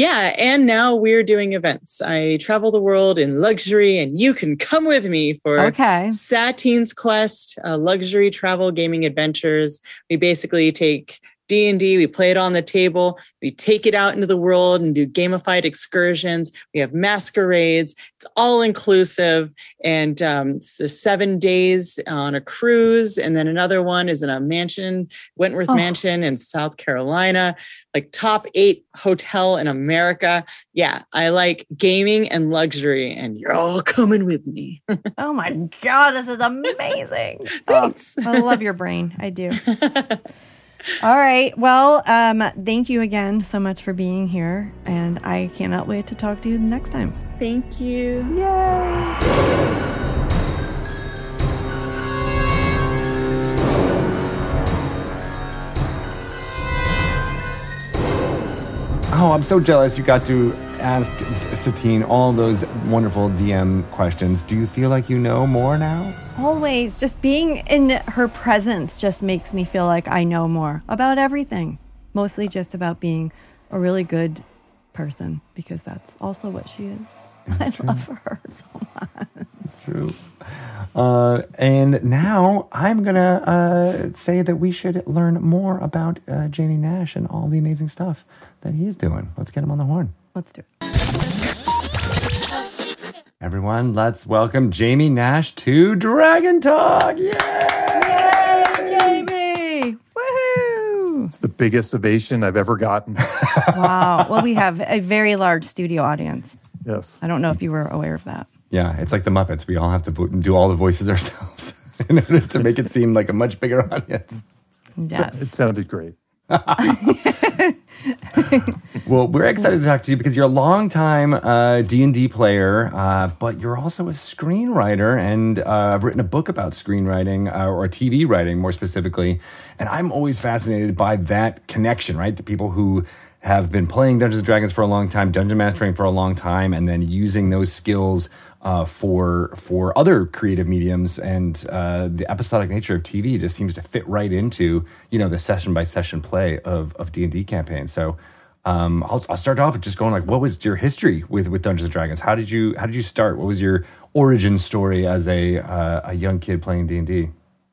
yeah, and now we're doing events. I travel the world in luxury, and you can come with me for Okay. Satine's Quest, uh, luxury travel gaming adventures. We basically take D and D, we play it on the table, we take it out into the world and do gamified excursions. We have masquerades. It's all inclusive, and um, it's the seven days on a cruise, and then another one is in a mansion, Wentworth Oh. Mansion in South Carolina, like top eight hotel in America. Yeah, I like gaming and luxury, and you're all coming with me. [laughs] Oh my God, this is amazing. Oh, I love your brain. I do. [laughs] All right. Well, um, thank you again so much for being here. And I cannot wait to talk to you the next time. Thank you. Yay. Oh, I'm so jealous you got to ask Satine all those wonderful DM questions. Do you feel like you know more now? Always. Just being in her presence just makes me feel like I know more about everything. Mostly just about being a really good person because that's also what she is. [laughs] I love her [laughs] so much. It's true. Uh, and now I'm going to uh, say that we should learn more about uh, Jamie Nash and all the amazing stuff that he's doing. Let's get him on the horn. Let's do it. Everyone, let's welcome Jamie Nash to Dragon Talk. Yay! Yay, Jamie! Woohoo! It's the biggest ovation I've ever gotten. [laughs] Wow. Well, we have a very large studio audience. yes. I don't know if you were aware of that. Yeah, it's like the Muppets. We all have to do all the voices [laughs] ourselves [laughs] in order to make it seem like a much bigger audience. Yes. It sounded great. [laughs] Well, we're excited to talk to you because you're a longtime uh, D&D player, uh, but you're also a screenwriter and uh, I've written a book about screenwriting uh, or TV writing more specifically. And I'm always fascinated by that connection, right? The people who have been playing Dungeons and Dragons for a long time, dungeon mastering for a long time, and then using those skills uh, for for other creative mediums. And uh, the episodic nature of TV just seems to fit right into you know the session by session play of of D and D campaigns. So um, I'll, I'll start off with just going like, what was your history with with Dungeons and Dragons? How did you how did you start? What was your origin story as a uh, a young kid playing D and D?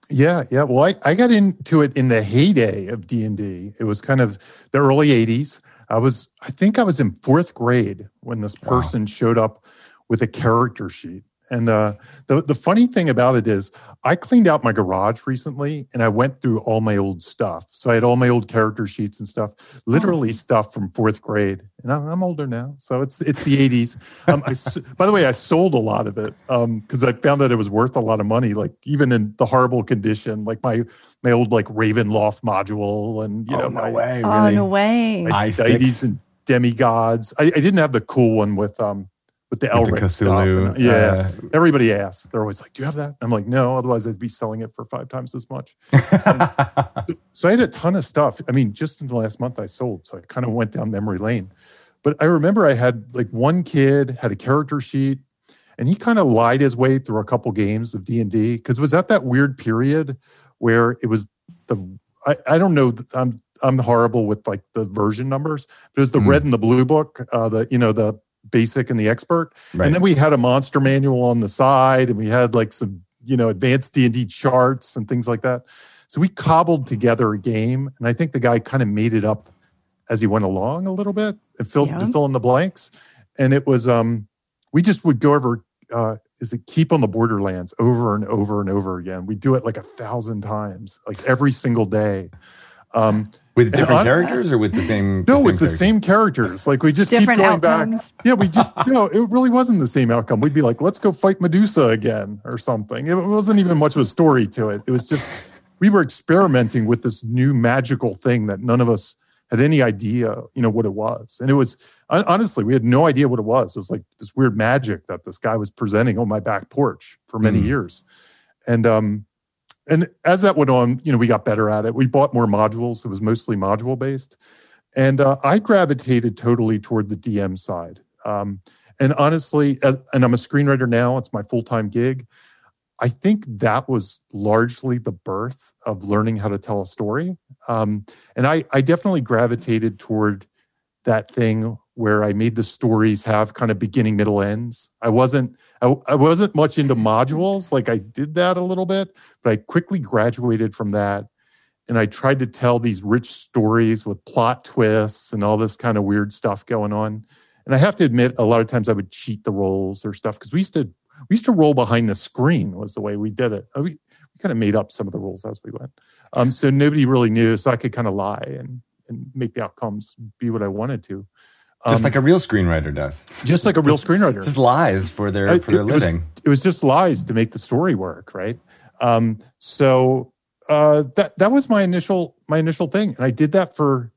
Yeah, yeah. Well, I, I got into it in the heyday of D and D. It was kind of the early '80s. I was, I think, I was in fourth grade when this person showed up with a character sheet. And uh, the the funny thing about it is, I cleaned out my garage recently, and I went through all my old stuff. So I had all my old character sheets and stuff, literally stuff from fourth grade. And I'm, I'm older now, so it's it's the '80s. Um, I s [laughs] by the way, I sold a lot of it because I found that it was worth a lot of money. Like even in the horrible condition, like my my old like Ravenloft module, and you oh know no my, way! Oh, really? no way. my I6. deities and demigods. I, I didn't have the cool one with um with the With the Elric stuff. And, yeah, uh, everybody asks. They're always like, "Do you have that?" I'm like, "No." Otherwise, I'd be selling it for five times as much. [laughs] so I had a ton of stuff. I mean, just in the last month, I sold. So I kind of went down memory lane. But I remember I had like one kid had a character sheet, and he kind of lied his way through a couple games of D and D because it was at that weird period where it was the I, I don't know I'm I'm horrible with like the version numbers, but it was the Mhm. red and the blue book, uh, the you know the basic and the expert, Right. and then we had a monster manual on the side, and we had like some you know advanced D and D charts and things like that. So we cobbled together a game, and I think the guy kind of made it up as he went along a little bit and filled Yeah. to fill in the blanks. And it was um we just would go over uh is it keep on the borderlands over and over and over again. We do it like a thousand times, like every single day. Um With different on- characters or with the same? no, with the characters? same characters. Like we just Different keep going outcomes. back. Yeah, we just [laughs] no, it really wasn't the same outcome. We'd be like, let's go fight Medusa again or something. It wasn't even much of a story to it. It was just we were experimenting with this new magical thing that none of us had any idea, you know, what it was. And it was honestly, we had no idea what it was. It was like this weird magic that this guy was presenting on my back porch for many Mm. years. And um and as that went on, you know, we got better at it. We bought more modules. It was mostly module based. And uh, I gravitated totally toward the DM side. Um, and honestly, as, and I'm a screenwriter now, it's my full time gig. I think that was largely the birth of learning how to tell a story. Um, and I, I definitely gravitated toward that thing where I made the stories have kind of beginning, middle, ends. I wasn't I, I wasn't much into modules. Like I did that a little bit, but I quickly graduated from that and I tried to tell these rich stories with plot twists and all this kind of weird stuff going on. And I have to admit, a lot of times I would cheat the roles or stuff because we used to we used to roll behind the screen was the way we did it. We, we kind of made up some of the rules as we went, um, so nobody really knew. So I could kind of lie and and make the outcomes be what I wanted to, Just Um, like a real screenwriter does. just like a real screenwriter. Just lies for their I- for their it was- living. it was just lies to make the story work, right? Um, so uh, that that was my initial my initial thing, and I did that for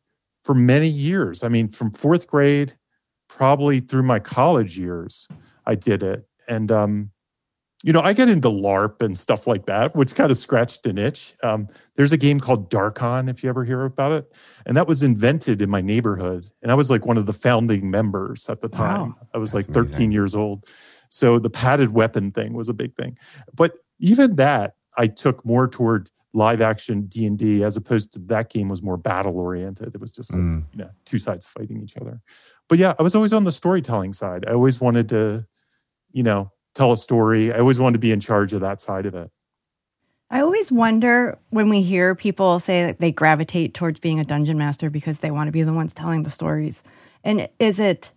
for many years. I mean, from fourth grade, probably through my college years, I did it, and um, you know, I get into LARP and stuff like that, which kind of scratched an itch. Um, there's a game called Darkon, if you ever hear about it, and that was invented in my neighborhood, and I was like one of the founding members at the time. I was That's like 13 amazing. years old. So the padded weapon thing was a big thing. But even that I took more toward live action D&D as opposed to that game was more battle oriented. It was just like, Mm. you know, two sides fighting each other. But yeah, I was always on the storytelling side. I always wanted to, you know, tell a story. I always wanted to be in charge of that side of it. I always wonder when we hear people say that they gravitate towards being a dungeon master because they want to be the ones telling the stories. And is it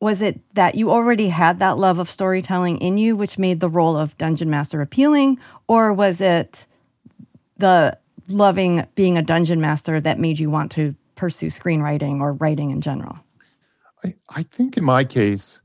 was it that you already had that love of storytelling in you which made the role of dungeon master appealing or was it the loving being a dungeon master that made you want to pursue screenwriting or writing in general? I, I think in my case,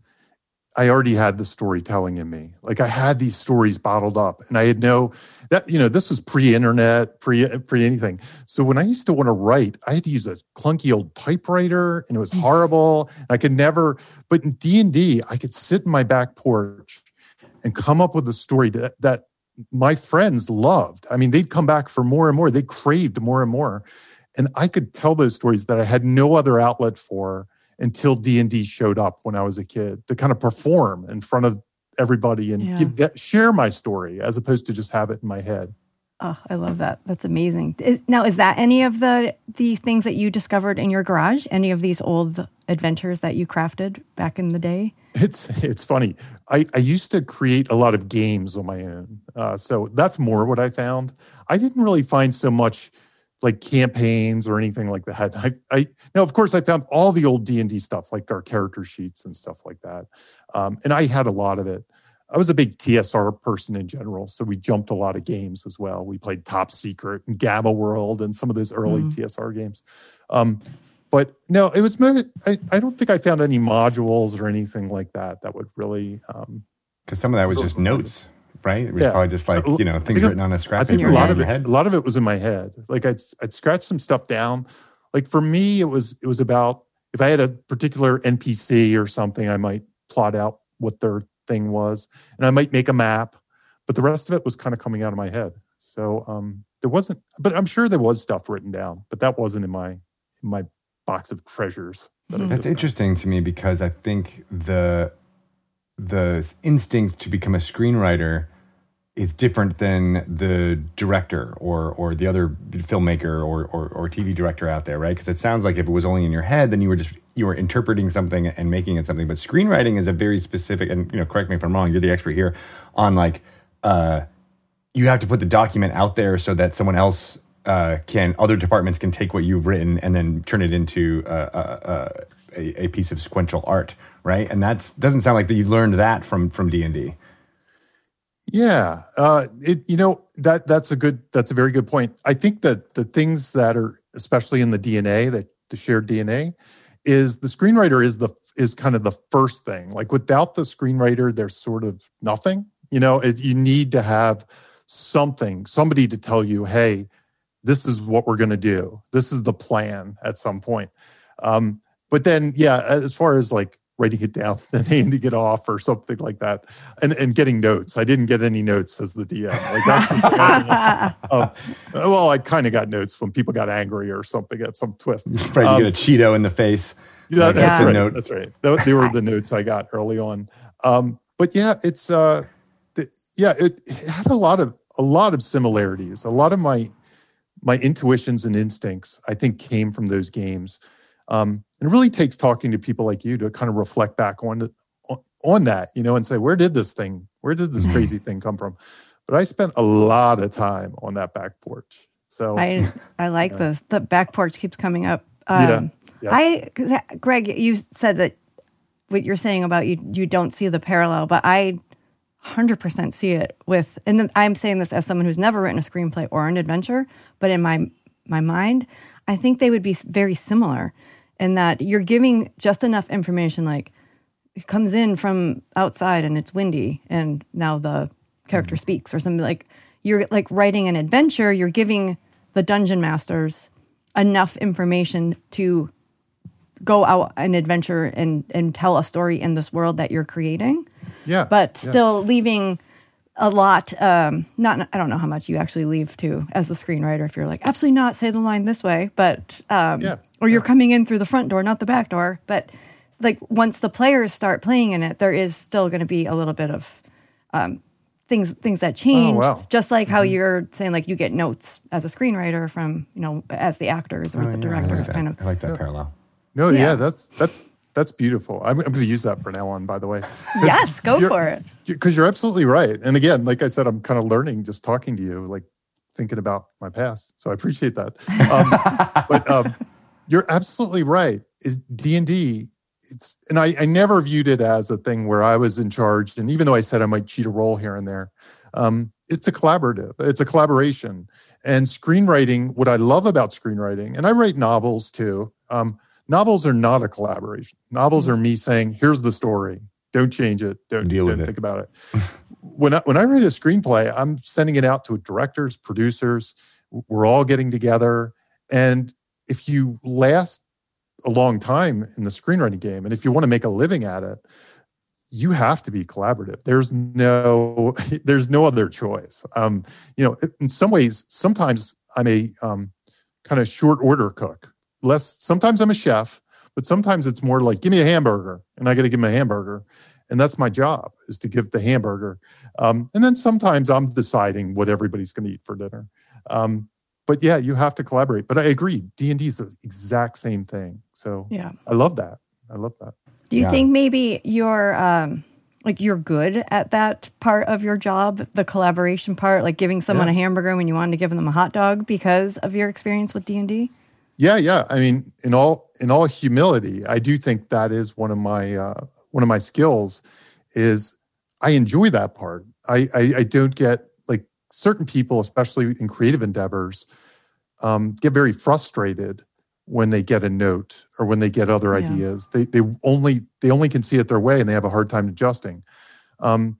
I already had the storytelling in me. Like I had these stories bottled up, and I had no that you know this was pre-internet, pre pre anything. So when I used to want to write, I had to use a clunky old typewriter, and it was mm. horrible. I could never. But in D and D, I could sit in my back porch and come up with a story that that my friends loved. I mean, they'd come back for more and more. They craved more and more, and I could tell those stories that I had no other outlet for until D&D showed up when I was a kid to kind of perform in front of everybody and Yeah. give that, share my story as opposed to just have it in my head. Oh, I love that. That's amazing. Now, is that any of the the things that you discovered in your garage? Any of these old adventures that you crafted back in the day? It's it's funny. I, I used to create a lot of games on my own, uh, so that's more what I found. I didn't really find so much like campaigns or anything like that. I, I now, of course, I found all the old D and D stuff, like our character sheets and stuff like that, um, and I had a lot of it. I was a big TSR person in general, so we jumped a lot of games as well. We played Top Secret and Gamma World and some of those early Mm. TSR games. Um, but no, it was. mo- I, I don't think I found any modules or anything like that that would really. Um, Because some of that was just notes, right? It was Yeah. probably just like you know things written on a scrap I think a lot of your it. head. A lot of it was in my head. Like I'd I'd scratch some stuff down. Like for me, it was it was about if I had a particular NPC or something, I might plot out what their thing was, and I might make a map. But the rest of it was kind of coming out of my head. So um, there wasn't. But I'm sure there was stuff written down, but that wasn't in my in my box of treasures. that I That's interesting to me because I think the the instinct to become a screenwriter is different than the director or or the other filmmaker or or, or TV director out there, right? Because it sounds like if it was only in your head, then you were just you were interpreting something and making it something. But screenwriting is a very specific, and you know, correct me if I'm wrong. You're the expert here on like uh, you have to put the document out there so that someone else uh, can other departments can take what you've written and then turn it into uh, a, a piece of sequential art, right? And that doesn't sound like that you learned that from from D and D. Yeah, uh, it you know that that's a good that's a very good point. I think that the things that are especially in the DNA that the shared DNA is the screenwriter is the is kind of the first thing. Like without the screenwriter, there's sort of nothing. You know, it, you need to have something, somebody to tell you, hey, this is what we're going to do. This is the plan at some point. Um, but then, yeah, as far as like writing it down [laughs] and handing it off or something like that, and, and getting notes. I didn't get any notes as the DM. Like that's the um, [laughs] well, I kind of got notes when people got angry or something at some twist. [laughs] Right, Um, you get a Cheeto in the face. yeah, Like, that's a right. note. That's right. Tho- They were the notes I got early on. Um, but yeah, it's uh, the, yeah, it, it had a lot of a lot of similarities. A lot of my my intuitions and instincts, I think, came from those games. Um, and it really takes talking to people like you to kind of reflect back on on, on that, you know, and say, where did this thing, where did this Mhm. crazy thing come from? But I spent a lot of time on that back porch. So I I [laughs] like Yeah. this. The back porch keeps coming up. Um, Yeah, yeah. I Greg, you said that what you're saying about you you don't see the parallel, but I 100% see it with and I'm saying this as someone who's never written a screenplay or an adventure, but in my my mind, I think they would be very similar in that you're giving just enough information like it comes in from outside and it's windy and now the character mm-hmm. speaks or something like you're like writing an adventure you're giving the dungeon masters enough information to go out an adventure and and tell a story in this world that you're creating. Yeah, but yeah. still leaving a lot um not i don't know how much you actually leave to as the screenwriter if you're like absolutely not say the line this way but um Yeah, or you're coming in through the front door not the back door but like once the players start playing in it there is still going to be a little bit of um things things that change Oh, wow. just like how you're saying like you get notes as a screenwriter from you know as the actors or Oh, the yeah, I like kind of I like that parallel. No, yeah, Yeah. that's that's that's beautiful. I'm, I'm going to use that for now on. By the way, yes go for it Because you're absolutely right. And again, like I said, I'm kind of learning just talking to you, like thinking about my past. So I appreciate that. Um, [laughs] but um, you're absolutely right. Is D and D? It's and I, I never viewed it as a thing where I was in charge. And even though I said I might cheat a role here and there, um, it's a collaborative. It's a collaboration. And screenwriting, what I love about screenwriting, and I write novels too. Um, novels are not a collaboration. Novels are me saying, "Here's the story. Don't change it. Don't Deal don't it." think about it." [laughs] when I, when I write a screenplay, I'm sending it out to directors, producers. We're all getting together, and if you last a long time in the screenwriting game, and if you want to make a living at it, you have to be collaborative. There's no [laughs] there's no other choice. Um, you know, in some ways, sometimes I'm a um, kind of short order cook. Less sometimes I'm a chef, but sometimes it's more like give me a hamburger, and I got to give him a hamburger, and that's my job is to give the hamburger. Um, and then sometimes I'm deciding what everybody's going to eat for dinner. Um, but yeah, you have to collaborate. But I agree, D and D is the exact same thing. So yeah I love that. I love that. Do you Yeah. think maybe you're um like you're good at that part of your job, the collaboration part, like giving someone Yeah. a hamburger when you wanted to give them a hot dog because of your experience with D and D? Yeah, yeah. I mean, in all in all humility, I do think that is one of my uh, one of my skills. Is I enjoy that part. I I, I don't get like certain people, especially in creative endeavors, um, get very frustrated when they get a note or when they get other Yeah. ideas. They they only they only can see it their way, and they have a hard time adjusting. Um,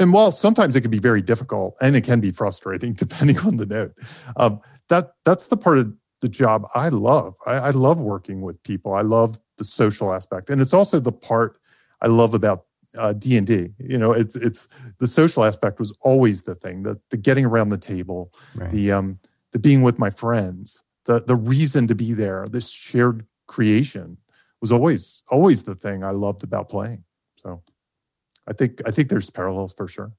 and while sometimes it can be very difficult and it can be frustrating [laughs] depending on the note, um, that that's the part of the job I love. I, I love working with people. I love the social aspect, and it's also the part I love about uh, D and D. You know, it's it's the social aspect was always the thing. The the getting around the table, Right. the um the being with my friends, the the reason to be there. This shared creation was always always the thing I loved about playing. So, I think I think there's parallels for sure.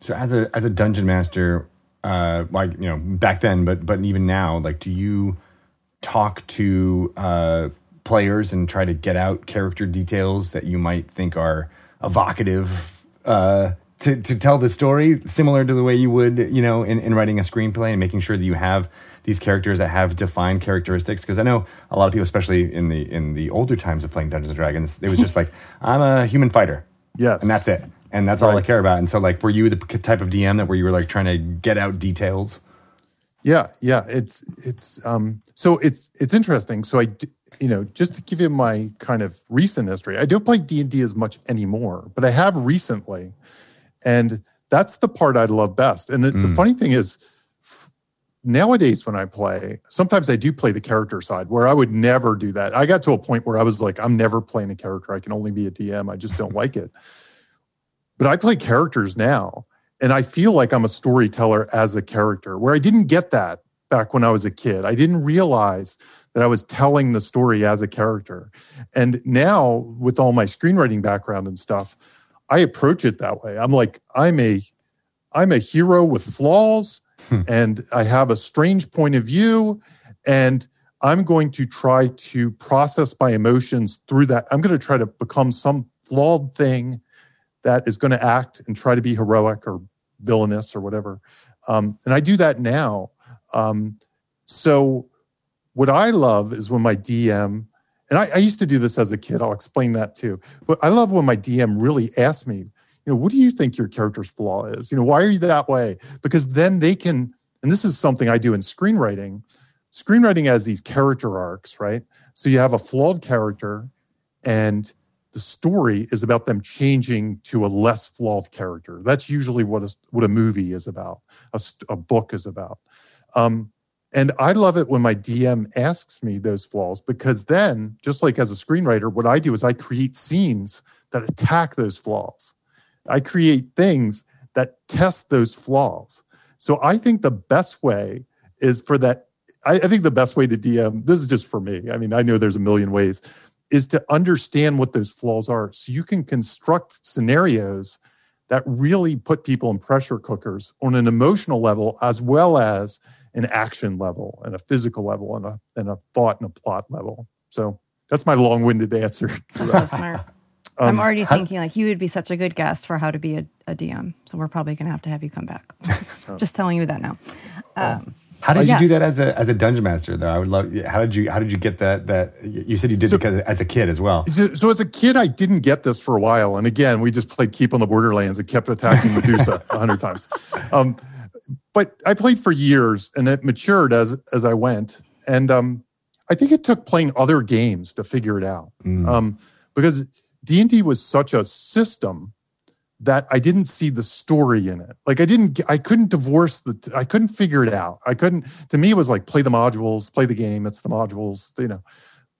So as a as a dungeon master, uh, like you know back then, but but even now, like do you talk to uh, players and try to get out character details that you might think are evocative uh, to to tell the story, similar to the way you would you know in, in writing a screenplay and making sure that you have these characters that have defined characteristics? Because I know a lot of people, especially in the in the older times of playing Dungeons and Dragons, it was just like I'm a human fighter, Yes. and that's it, and that's all I care about. And so, like, were you the type of DM that where you were like trying to get out details? Yeah, yeah. It's it's um so it's it's interesting. So I, you know, just to give you my kind of recent history, I don't play D&D as much anymore, but I have recently. And that's the part I love best. And the, the Mm. funny thing is nowadays when I play, sometimes I do play the character side where I would never do that. I got to a point where I was like I'm never playing a character. I can only be a DM. I just don't like it. But I play characters now and I feel like I'm a storyteller as a character, where I didn't get that back when I was a kid. I didn't realize that I was telling the story as a character. And now, with all my screenwriting background and stuff, I approach it that way. I'm like, I'm a I'm a hero with flaws hmm. and I have a strange point of view and I'm going to try to process my emotions through that. I'm going to try to become some flawed thing that is going to act and try to be heroic or villainous or whatever. Um, and I do that now. Um, so, what I love is when my DM, and I, I used to do this as a kid, I'll explain that too. But I love when my DM really asks me, you know, what do you think your character's flaw is? You know, why are you that way? Because then they can, and this is something I do in screenwriting. Screenwriting has these character arcs, right? So you have a flawed character, and the story is about them changing to a less flawed character. That's usually what a, what a movie is about, a, a book is about. Um, and I love it when my DM asks me those flaws because then, just like as a screenwriter, what I do is I create scenes that attack those flaws. I create things that test those flaws. So I think the best way is for that. I, I think the best way to DM, this is just for me. I mean, I know there's a million ways, is to understand what those flaws are so you can construct scenarios that really put people in pressure cookers on an emotional level as well as an action level and a physical level and a, and a thought and a plot level. So that's my long-winded answer. [laughs] So smart. Um, I'm already thinking like you would be such a good guest for how to be a, a DM. So we're probably going to have to have you come back. [laughs] [laughs] Just telling you that now. Um, How did you do that as a as a dungeon master though? I would love. How did you how did you get that that you said you did So- because as a kid as well? So, so as a kid, I didn't get this for a while, and again, we just played Keep on the Borderlands and kept attacking Medusa [laughs] a hundred times. Um, but I played for years, and it matured as as I went. And um, I think it took playing other games to figure it out, Mm. um, because D and D was such a system that I didn't see the story in it. Like I didn't, I couldn't divorce the, I couldn't figure it out. I couldn't. To me, it was like play the modules, play the game. It's the modules, you know.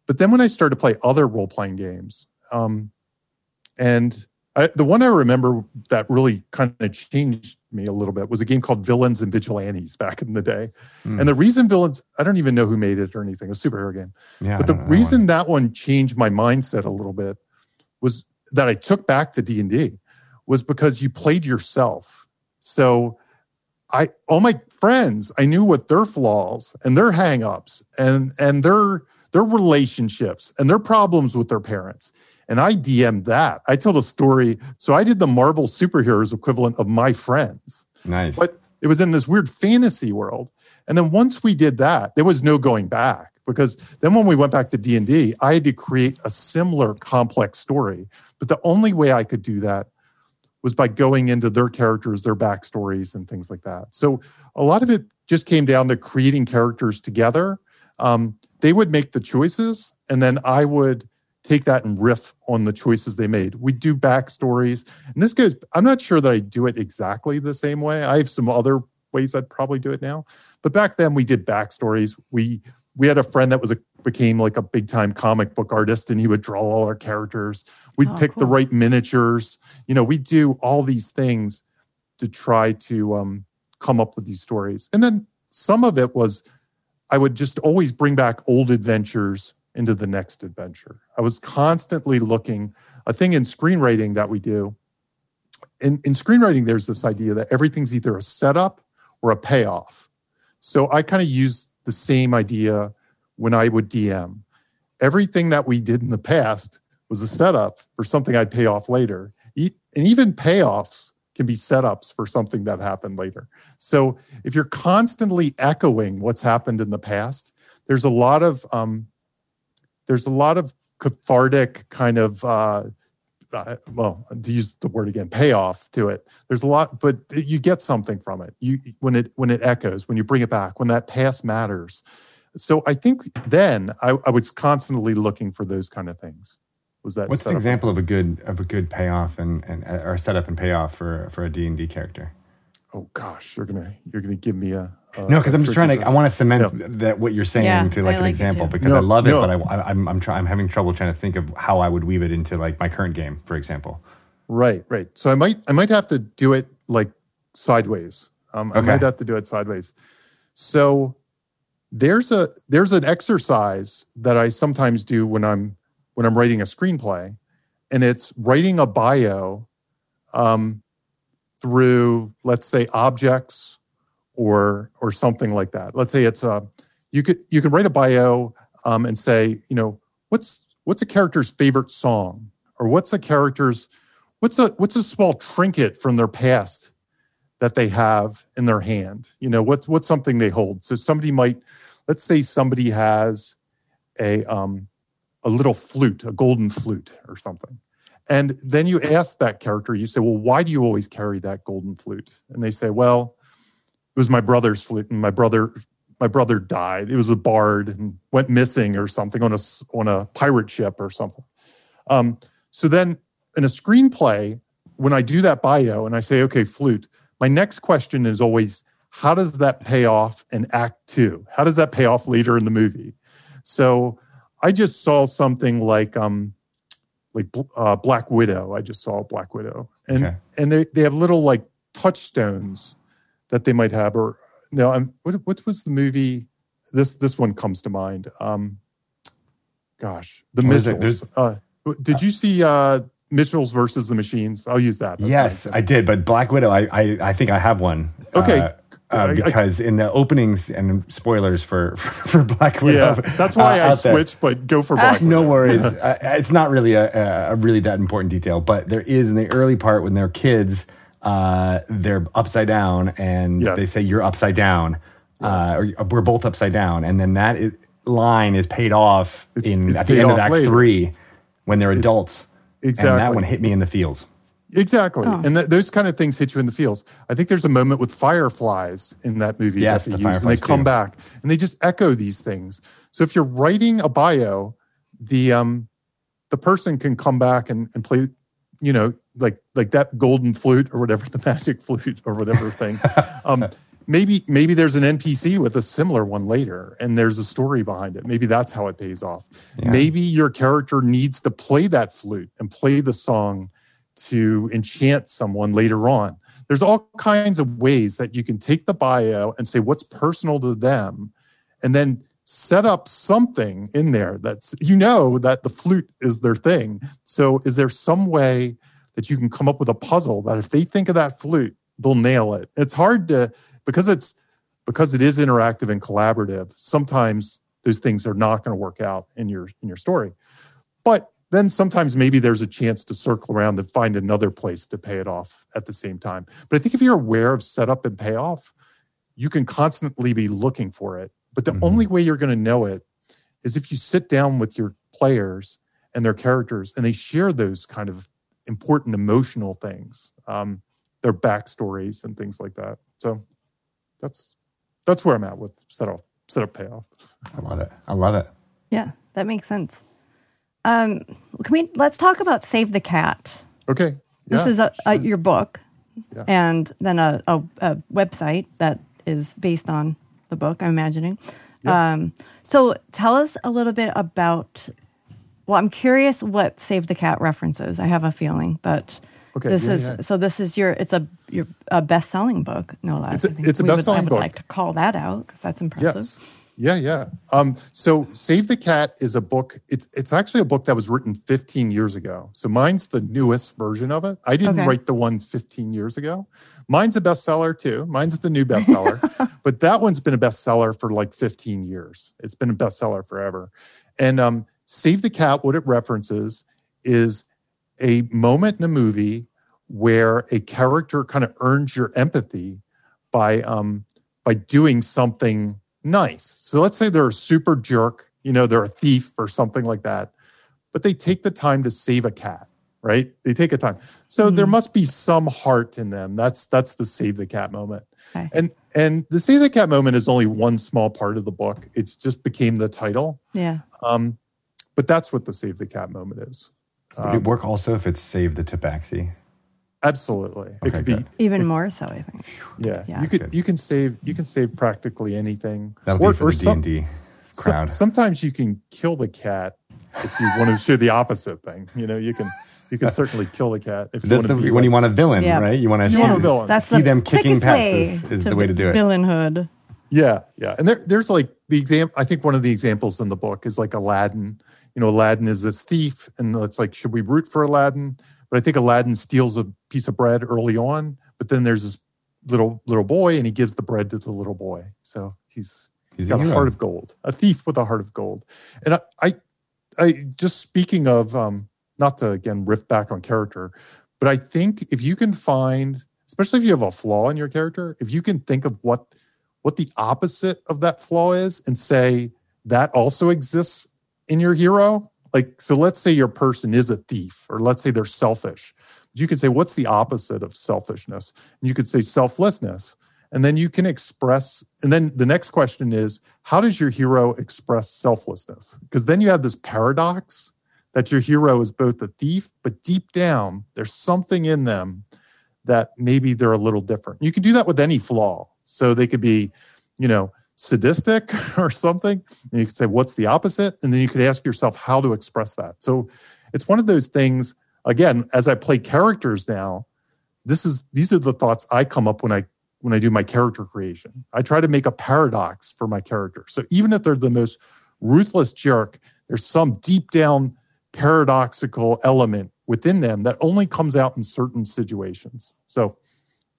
But then when I started to play other role playing games, um, and I, the one I remember that really kind of changed me a little bit was a game called Villains and Vigilantes back in the day. Hmm. And the reason Villains, I don't even know who made it or anything, a superhero game. Yeah, but the don't that reason one. that one changed my mindset a little bit was that I took back to D and D was because you played yourself. So I all my friends, I knew what their flaws and their hangups and and their their relationships and their problems with their parents. And I DM'd that. I told a story. So I did the Marvel superheroes equivalent of my friends nice. but it was in this weird fantasy world and then once we did that there was no going back because then when we went back to d&d i had to create a similar complex story but the only way i could do that was by going into their characters their backstories and things like that so a lot of it just came down to creating characters together um, they would make the choices and then i would take that and riff on the choices they made we do backstories and this goes, I'm not sure that I do it exactly the same way. I have some other ways I'd probably do it now. But back then we did backstories. We we had a friend that was a became like a big time comic book artist and he would draw all our characters. We'd Oh, pick the right miniatures. You know, we do all these things to try to um, come up with these stories. And then some of it was I would just always bring back old adventures into the next adventure. I was constantly looking. A thing in screenwriting that we do in, in screenwriting, there's this idea that everything's either a setup or a payoff. So I kind of use the same idea when I would DM. Everything that we did in the past was a setup for something I'd pay off later. And even payoffs can be setups for something that happened later. So if you're constantly echoing what's happened in the past, there's a lot of um, there's a lot of cathartic kind of uh, uh, well to use the word again payoff to it. There's a lot but you get something from it. You when it when it echoes when you bring it back when that past matters. So i think then i, I was constantly looking for those kind of things. Was that what's an example of a good of a good payoff and, and or setup and payoff for for a d&d character oh gosh you're gonna you're gonna give me a, a no because i'm just trying to i want to cement Yeah. that what you're saying Yeah, to like I an example because No, i love it no. but I, I, i'm I'm, try, I'm having trouble trying to think of how i would weave it into like my current game for example Right, right. So I might I might have to do it like sideways. Um, I Okay. might have to do it sideways. So there's a there's an exercise that I sometimes do when I'm when I'm writing a screenplay, and it's writing a bio um, through let's say objects or or something like that. Let's say it's a you could you could write a bio um, and say you know what's what's a character's favorite song? Or what's a character's what's a what's a small trinket from their past that they have in their hand? You know what's what's something they hold? So somebody might let's say somebody has a um a little flute a golden flute or something and then you ask that character you say well why do you always carry that golden flute and they say well it was my brother's flute and my brother my brother died it was a bard and went missing or something on a on a pirate ship or something um, so then in a screenplay, when I do that bio and I say, okay, flute, my next question is always, how does that pay off in act two? How does that pay off later in the movie? So I just saw something like, um, like uh, Black Widow. I just saw Black Widow, and Okay. and they, they have little like touchstones that they might have. Or no, I'm, what what was the movie? This this one comes to mind. Um, gosh, the What? Mitchells. Uh, did you see uh, Mitchells versus the Machines? I'll use that. That's yes. I did. But Black Widow, I I, I think I have one. Okay. Uh, uh, I- I- because in the openings and spoilers for [laughs] for Black Widow, yeah, that's why uh, I out there. switched. But go for Black. No Widow. worries. [laughs] uh, it's not really a, a really that important detail, but there is in the early part when they're kids, uh, they're upside down, and Yes. they say you're upside down, uh, or we're both upside down, and then that line is paid off in at the end of Act later. Three when they're It's- adults. Exactly. And that one hit me in the feels. Exactly. And th- those kind of things hit you in the feels. I think there's a moment with fireflies in that movie Yes, that they the use, and they come too. back and they just echo these things. So if you're writing a bio, the um the person can come back and, and play, you know, like like that golden flute or whatever, [laughs] the magic flute or whatever thing. [laughs] Um, maybe maybe there's an NPC with a similar one later, and there's a story behind it. Maybe that's how it pays off. Yeah. Maybe your character needs to play that flute and play the song to enchant someone later on. There's all kinds of ways that you can take the bio and say what's personal to them, and then set up something in there that's you know that the flute is their thing. So is there some way that you can come up with a puzzle that if they think of that flute, they'll nail it? It's hard to because it's because it is interactive and collaborative. Sometimes those things are not going to work out in your in your story. But then sometimes maybe there's a chance to circle around and find another place to pay it off at the same time. But I think if you're aware of setup and payoff, you can constantly be looking for it. But the Mhm. only way you're going to know it is if you sit down with your players and their characters and they share those kind of important emotional things, um, their backstories and things like that. So that's that's where I'm at with setup setup payoff. I love it. I love it. Yeah, that makes sense. Um, can we let's talk about Save the Cat? Okay. This is a, a, your book, Yeah. and then a, a, website that is based on the book. I'm imagining. Yeah. Um, so tell us a little bit about. Well, I'm curious what Save the Cat references. I have a feeling, but Okay, this yeah, is yeah. so. This is your. It's a your a best selling book, no less. It's a- I think it's a we would- best-selling book. I would like to call that out because that's impressive. Yes. Yeah, yeah. Um, so Save the Cat is a book. It's it's actually a book that was written 15 years ago. So mine's the newest version of it. I didn't Okay. write the one 15 years ago. Mine's a bestseller too. Mine's the new bestseller. [laughs] but that one's been a bestseller for like 15 years. It's been a bestseller forever. And um, Save the Cat, what it references is a moment in a movie where a character kind of earns your empathy by um, by doing something nice. So let's say they're a super jerk, you know, they're a thief or something like that, but they take the time to save a cat, right? They take a time. So Mm-hmm. there must be some heart in them. That's that's the save the cat moment. Okay. And and the save the cat moment is only one small part of the book. It's just became the title. Yeah. Um, but that's what the save the cat moment is. Would Um, it work also if it's save the tabaxi? Absolutely. Okay, it could be good. Even more so, I think. yeah. Yeah. You could Good. you can save you can save practically anything. That'll Or- be for or the D and D So- crowd. sometimes you can kill the cat if you want to show the opposite thing. You know, you can you can certainly kill the cat if you That's want to be when you want a villain, Yeah. right? You want to You see, want a villain. That's see the them kicking quickest pets is, is the way to do it. Villainhood. Yeah, yeah. And there, there's like the example. I think one of the examples in the book is like Aladdin. You know, Aladdin is this thief, and it's like, should we root for Aladdin? But I think Aladdin steals a piece of bread early on, but then there's this little little boy, and he gives the bread to the little boy. So he's He's got a heart of gold, a thief with a heart of gold. And I, I, I just speaking of, um, not to again riff back on character, but I think if you can find, especially if you have a flaw in your character, if you can think of what what the opposite of that flaw is and say that also exists in your hero, like so, let's say your person is a thief, or let's say they're selfish. You could say, what's the opposite of selfishness? And you could say selflessness. And then you can express, and then the next question is, how does your hero express selflessness? Because then you have this paradox that your hero is both a thief, but deep down, there's something in them that maybe they're a little different. You can do that with any flaw. So they could be, you know, sadistic [laughs] or something. And you could say, what's the opposite? And then you could ask yourself how to express that. So it's one of those things, again, as I play characters now, this is these are the thoughts I come up when I when I do my character creation. I try to make a paradox for my character. So even if they're the most ruthless jerk, there's some deep down paradoxical element within them that only comes out in certain situations. So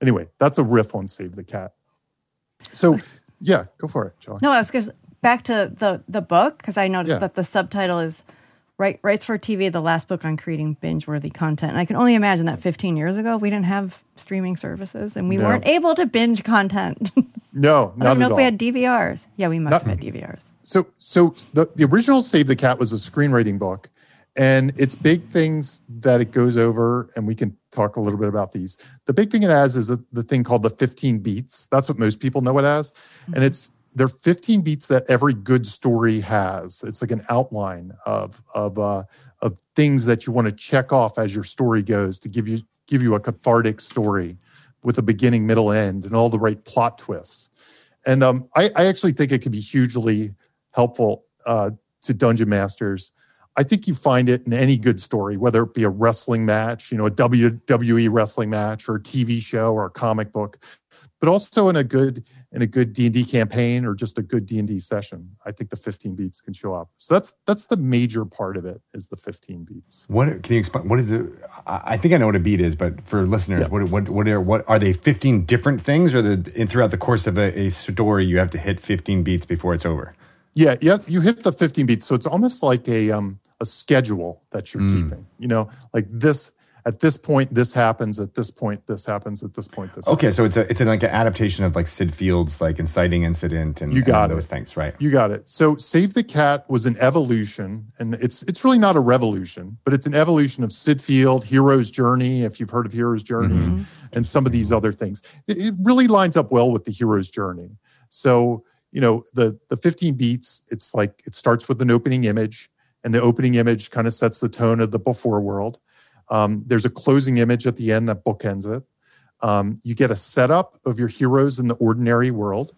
anyway, that's a riff on Save the Cat. So yeah, go for it, John. No, I was going back to the the book because I noticed Yeah. that the subtitle is right rights for TV, the last book on creating binge worthy content. And I can only imagine that 15 years ago we didn't have streaming services and we No. weren't able to binge content. [laughs] No, not I don't know if all. we had DVRs. Yeah, we must Not- have had DVRs. So, so the, the original Save the Cat was a screenwriting book, and its big things that it goes over, and we can talk a little bit about these. The big thing it has is a, the thing called the 15 beats. That's what most people know it as, and it's there are 15 beats that every good story has. It's like an outline of of uh, of things that you want to check off as your story goes to give you give you a cathartic story with a beginning, middle, end, and all the right plot twists. And um, I, I actually think it could be hugely helpful uh, to dungeon masters. I think you find it in any good story, whether it be a wrestling match, you know, a WWE wrestling match, or a TV show, or a comic book, but also in a good in a good D and D campaign, or just a good D and D session. I think the 15 beats can show up. So that's that's the major part of it is the 15 beats. What can you explain? What is it? I think I know what a beat is, but for listeners, Yeah. what what what are what are they? Fifteen different things, or the in, throughout the course of a, a story, you have to hit fifteen beats before it's over. Yeah, yeah, you hit the 15 beats. So it's almost like a um a schedule that you're Mm. keeping. You know, like this at this point this happens, at this point this happens, at this point this Okay, happens. so it's a it's an, like an adaptation of like Sid Field's like inciting incident and, You got and those things, right? You got it. So Save the Cat was an evolution, and it's it's really not a revolution, but it's an evolution of Sid Field, Hero's Journey, if you've heard of Hero's Journey, Mm-hmm. and some of these other things. It, it really lines up well with the Hero's Journey. So, you know, the the 15 beats, it's like it starts with an opening image, and the opening image kind of sets the tone of the before world. Um, there's a closing image at the end that bookends it. Um, you get a setup of your heroes in the ordinary world.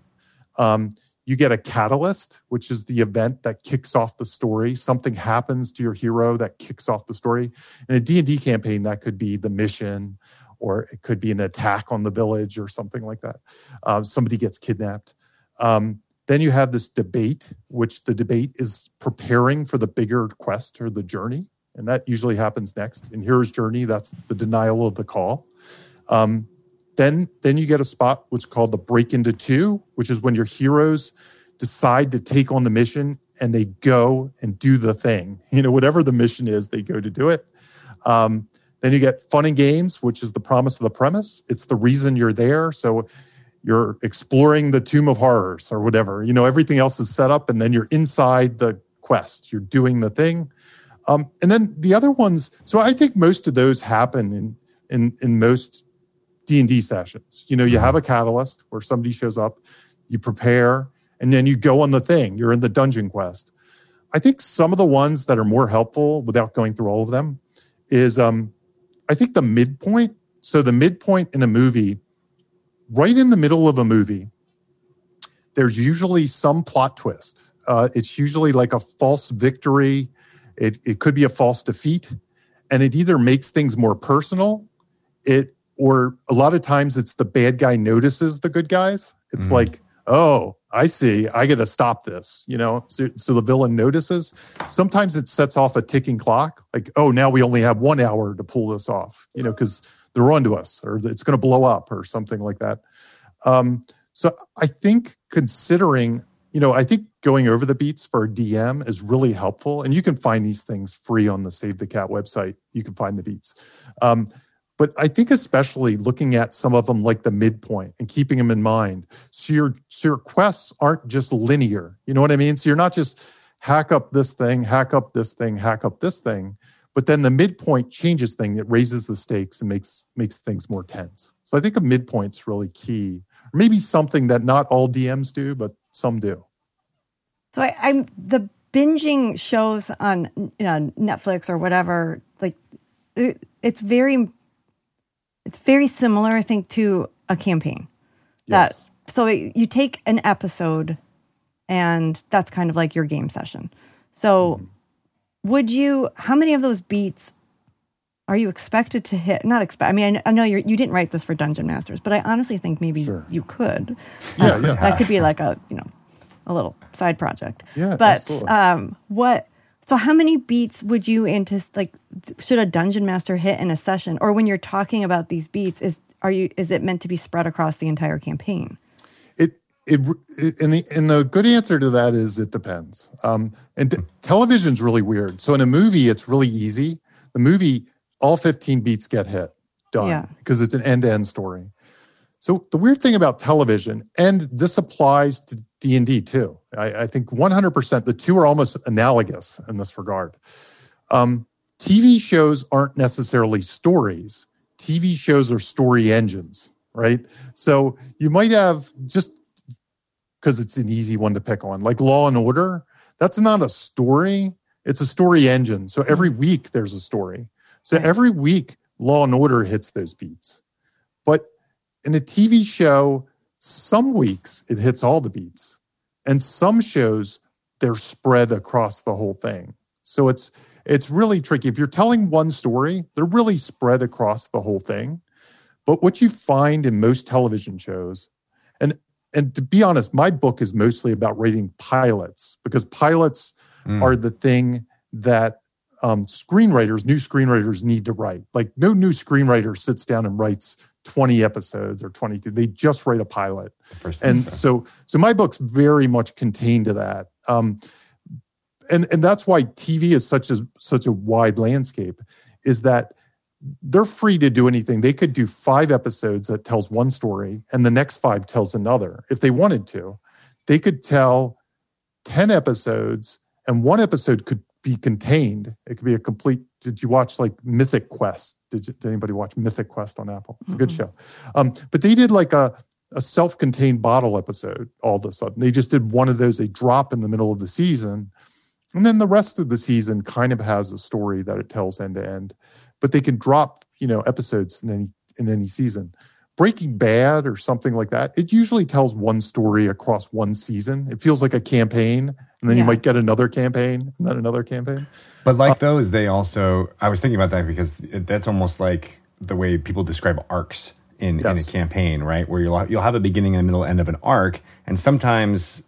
Um, you get a catalyst, which is the event that kicks off the story. Something happens to your hero that kicks off the story. In a D&D campaign, that could be the mission, or it could be an attack on the village or something like that. Um, somebody gets kidnapped. Um, then you have this debate, which the debate is preparing for the bigger quest or the journey. And that usually happens next. In Hero's Journey, that's the denial of the call. Um, then, then you get a spot what's called the break into two, which is when your heroes decide to take on the mission and they go and do the thing. [laughs] You know, whatever the mission is, they go to do it. Um, Then you get fun and games, which is the promise of the premise. It's the reason you're there. So you're exploring the tomb of horrors or whatever. You know, everything else is set up, and then you're inside the quest. You're doing the thing. Um, and then the other ones. So I think most of those happen in in in most D and D sessions. You know, you have a catalyst where somebody shows up, you prepare, and then you go on the thing. You're in the dungeon quest. I think some of the ones that are more helpful, without going through all of them, is um, I think the midpoint. So the midpoint in a movie, right in the middle of a movie, there's usually some plot twist. Uh, it's usually like a false victory. It, it could be a false defeat, and it either makes things more personal. It or a lot of times it's the bad guy notices the good guys. It's Mhm. like, oh, I see. I got to stop this. You know, so, so the villain notices. Sometimes it sets off a ticking clock. Like, oh, now we only have one hour to pull this off. You know, because they're onto us, or it's going to blow up, or something like that. Um, so I think considering, you know, I think going over the beats for a DM is really helpful, and you can find these things free on the Save the Cat website. You can find the beats. Um, but I think especially looking at some of them like the midpoint and keeping them in mind. So your so your quests aren't just linear. You know what I mean? So you're not just hack up this thing, hack up this thing, hack up this thing, but then the midpoint changes thing It raises the stakes and makes makes things more tense. So I think a midpoint's really key. Or maybe something that not all DMs do, but some do. So I, I'm the binging shows on you know, Netflix or whatever. Like it, it's very, it's very similar, I think, to a campaign. Yes. That so it, you take an episode, and that's kind of like your game session. So, mm-hmm. Would you? How many of those beats are you expected to hit? Not expect. I mean, I, I know you're, you didn't write this for Dungeon Masters, but I honestly think maybe Sure. you could. Yeah, Um, yeah. That could be like a you know a little side project. Yeah, but absolutely. um, what? So how many beats would you anticipate? Like, should a dungeon master hit in a session, or when you're talking about these beats, is are you is it meant to be spread across the entire campaign? It and the and the good answer to that is it depends. Um, and t- television's really weird. So in a movie, it's really easy. The movie, all 15 beats get hit, done, Yeah. because it's an end to end story. So the weird thing about television, and this applies to D and D too. I, I think 100%. The two are almost analogous in this regard. Um, TV shows aren't necessarily stories. TV shows are story engines, right? So you might have just because it's an easy one to pick on, like Law and Order. That's not a story; it's a story engine. So mm-hmm. every week there's a story. So every week Law and Order hits those beats. But in a TV show, some weeks it hits all the beats, and some shows they're spread across the whole thing. So it's it's really tricky. If you're telling one story, they're really spread across the whole thing. But what you find in most television shows, and and to be honest, my book is mostly about writing pilots because pilots Mm. are the thing that um, screenwriters, new screenwriters need to write. Like no new screenwriter sits down and writes 20 episodes or 22. They just write a pilot and so so my book's very much contained to that um and and that's why tv is such a such a wide landscape is that they're free to do anything they could do five episodes that tells one story and the next five tells another if they wanted to they could tell 10 episodes and one episode could be contained it could be a complete did you watch like mythic quest did, you, did anybody watch mythic quest on apple it's a good show um, but they did like a a self-contained bottle episode all of a sudden. They just did one of those, they drop in the middle of the season. And then the rest of the season kind of has a story that it tells end to end. But they can drop, you know, episodes in any in any season. Breaking Bad or something like that, it usually tells one story across one season. It feels like a campaign, and then you might get another campaign and then another campaign. But like uh, those, they also. I was thinking about that because it, that's almost like the way people describe arcs in, in a campaign, right? Where you'll you'll have a beginning and a middle end of an arc, and sometimes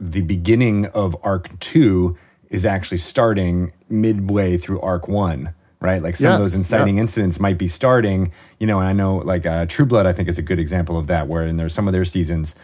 the beginning of arc two is actually starting midway through arc one. Right, like some of those inciting yes. incidents might be starting, you know. And I know, like uh, True Blood, I think is a good example of that. Where in there's some of their seasons,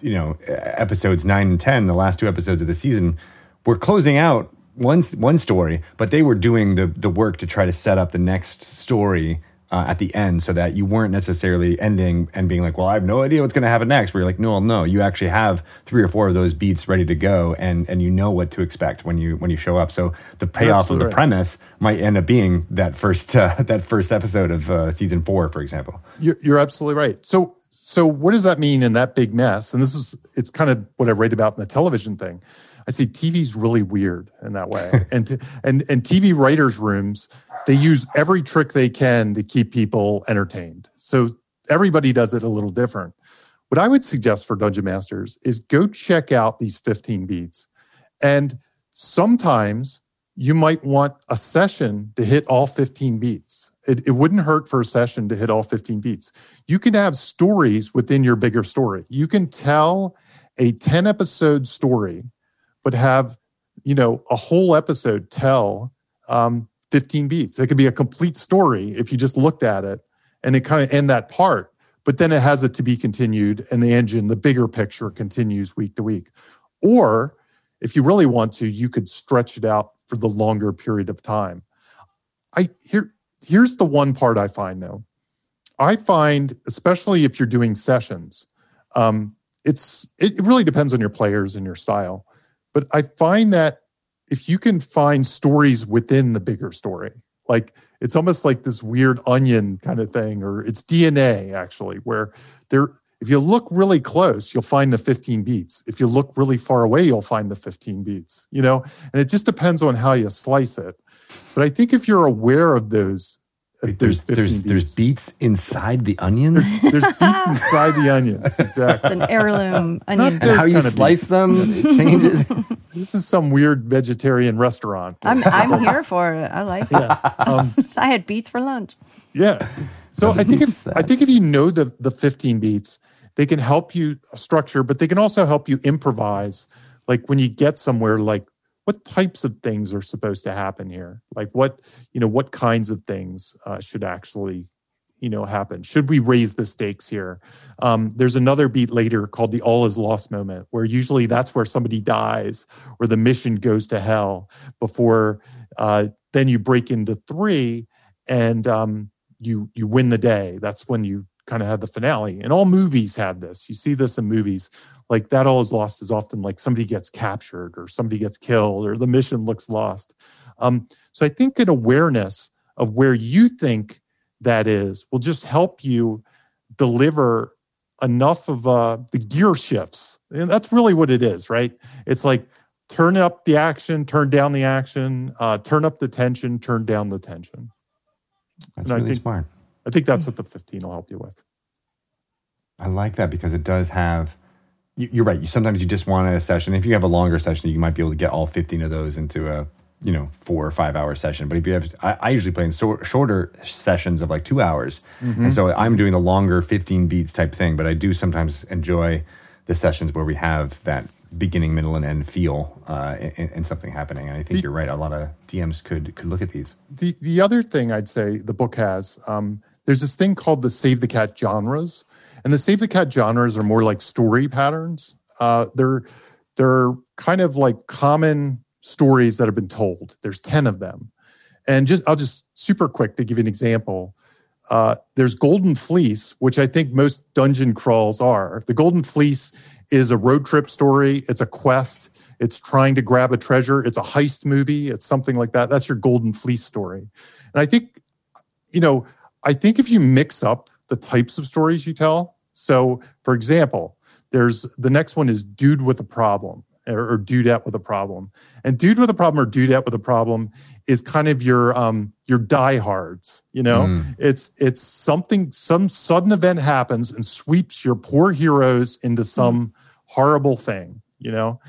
you know, episodes nine and ten, the last two episodes of the season, we're closing out one one story, but they were doing the the work to try to set up the next story uh, at the end, so that you weren't necessarily ending and being like, "Well, I have no idea what's going to happen next." Where you're like, "No, no, you actually have three or four of those beats ready to go, and and you know what to expect when you when you show up." So the payoff Absolutely of the premise might end up being that first uh, [laughs] that first episode of uh, season four, for example. You're, you're absolutely right. So, so what does that mean in that big mess? And this is, it's kind of what I write about in the television thing. I say TV's really weird in that way, [laughs] and and and TV writers' rooms they use every trick they can to keep people entertained. So everybody does it a little different. What I would suggest for Dungeon Masters is go check out these 15 beats, and sometimes you might want a session to hit all 15 beats. It, it wouldn't hurt for a session to hit all 15 beats. You can have stories within your bigger story. You can tell a 10 episode story, but have, you know, a whole episode tell um, 15 beats. It could be a complete story if you just looked at it and it kind of end that part. But then it has it to be continued, and the engine, the bigger picture continues week to week. Or if you really want to, you could stretch it out for the longer period of time. I here here's the one part I find though. I find, especially if you're doing sessions, um, it's it really depends on your players and your style. But I find that if you can find stories within the bigger story, like it's almost like this weird onion kind of thing, or it's DNA actually, where there if you look really close, you'll find the 15 beats. If you look really far away, you'll find the 15 beats, you know, and it just depends on how you slice it. But I think if you're aware of those, Wait, those there's 15 there's beats, there's beats inside the onions. there's [laughs] beets inside the onions. Exactly. An heirloom onion. and how you kind of slice them it changes. This is some weird vegetarian restaurant. I'm I'm [laughs] here for it. I like it. Um, [laughs] I had beets for lunch. Yeah. So I think if What's I think if you know the the 15 beats, they can help you structure, but they can also help you improvise. Like when you get somewhere, like what types of things are supposed to happen here? Like what you know, what kinds of things uh, should actually you know happen? Should we raise the stakes here? Um, there's another beat later called the all is lost moment, where usually that's where somebody dies or the mission goes to hell before uh, then you break into three and um, you you win the day. That's when you kind of had the finale. And all movies have this. You see this in movies. Like that all is lost is often like somebody gets captured or somebody gets killed or the mission looks lost. Um, so I think an awareness of where you think that is will just help you deliver enough of uh, the gear shifts. And that's really what it is, right? It's like turn up the action, turn down the action, uh, turn up the tension, turn down the tension. That's And I really think- smart. I think that's what the 15 will help you with. I like that because it does have. you- You're right. You sometimes you just want a session. If you have a longer session, you might be able to get all 15 of those into a you know four or five hour session. But if you have, I, I usually play in so, shorter sessions of like two hours, and so I'm doing the longer 15 beats type thing. But I do sometimes enjoy the sessions where we have that beginning, middle, and end feel uh, and, and something happening. And I think The- you're right. A lot of DMs could could look at these. The the other thing I'd say the book has, um, there's this thing called the Save the Cat genres, and the Save the Cat genres are more like story patterns. Uh, they're they're kind of like common stories that have been told. There's ten of them, and just I'll just super quick to give you an example. Uh, there's Golden Fleece, which I think most dungeon crawls are. The Golden Fleece is a road trip story. It's a quest. It's trying to grab a treasure. It's a heist movie. It's something like that. That's your Golden Fleece story. And I think, you know, I think if you mix up the types of stories you tell. So, for example, there's the next one is Dude with a Problem or, or Dudette with a Problem. And Dude with a Problem or Dudette with a Problem is kind of your um your Die Hards, you know? Mm. It's it's something some sudden event happens and sweeps your poor heroes into some horrible thing, you know?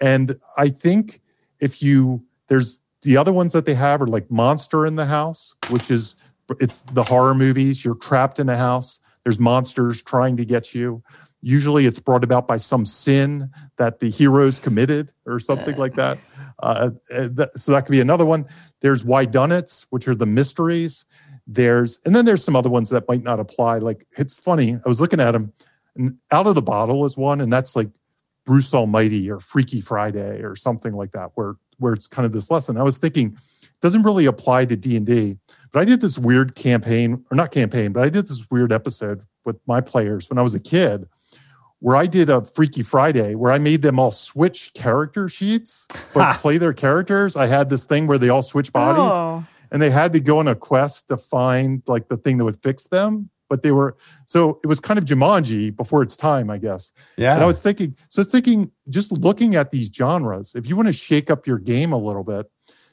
And I think if you there's the other ones that they have are like Monster in the House, which is it's the horror movies. You're trapped in a house. There's monsters trying to get you. Usually, it's brought about by some sin that the heroes committed or something like that. [laughs] Uh, uh, so that could be another one. There's Whydunits, which are the mysteries. There's and then there's some other ones that might not apply. Like it's funny. I was looking at them, and out of the bottle is one, and that's like Bruce Almighty or Freaky Friday or something like that, where where it's kind of this lesson. I was thinking it doesn't really apply to D and D, but I did this weird campaign, or not campaign, but I did this weird episode with my players when I was a kid, where I did a Freaky Friday where I made them all switch character sheets, but play their characters. I had this thing where they all switch bodies Oh, and they had to go on a quest to find like the thing that would fix them. But they were so it was kind of Jumanji before its time, I guess. Yeah. And I was thinking, so I was thinking, just looking at these genres, if you want to shake up your game a little bit,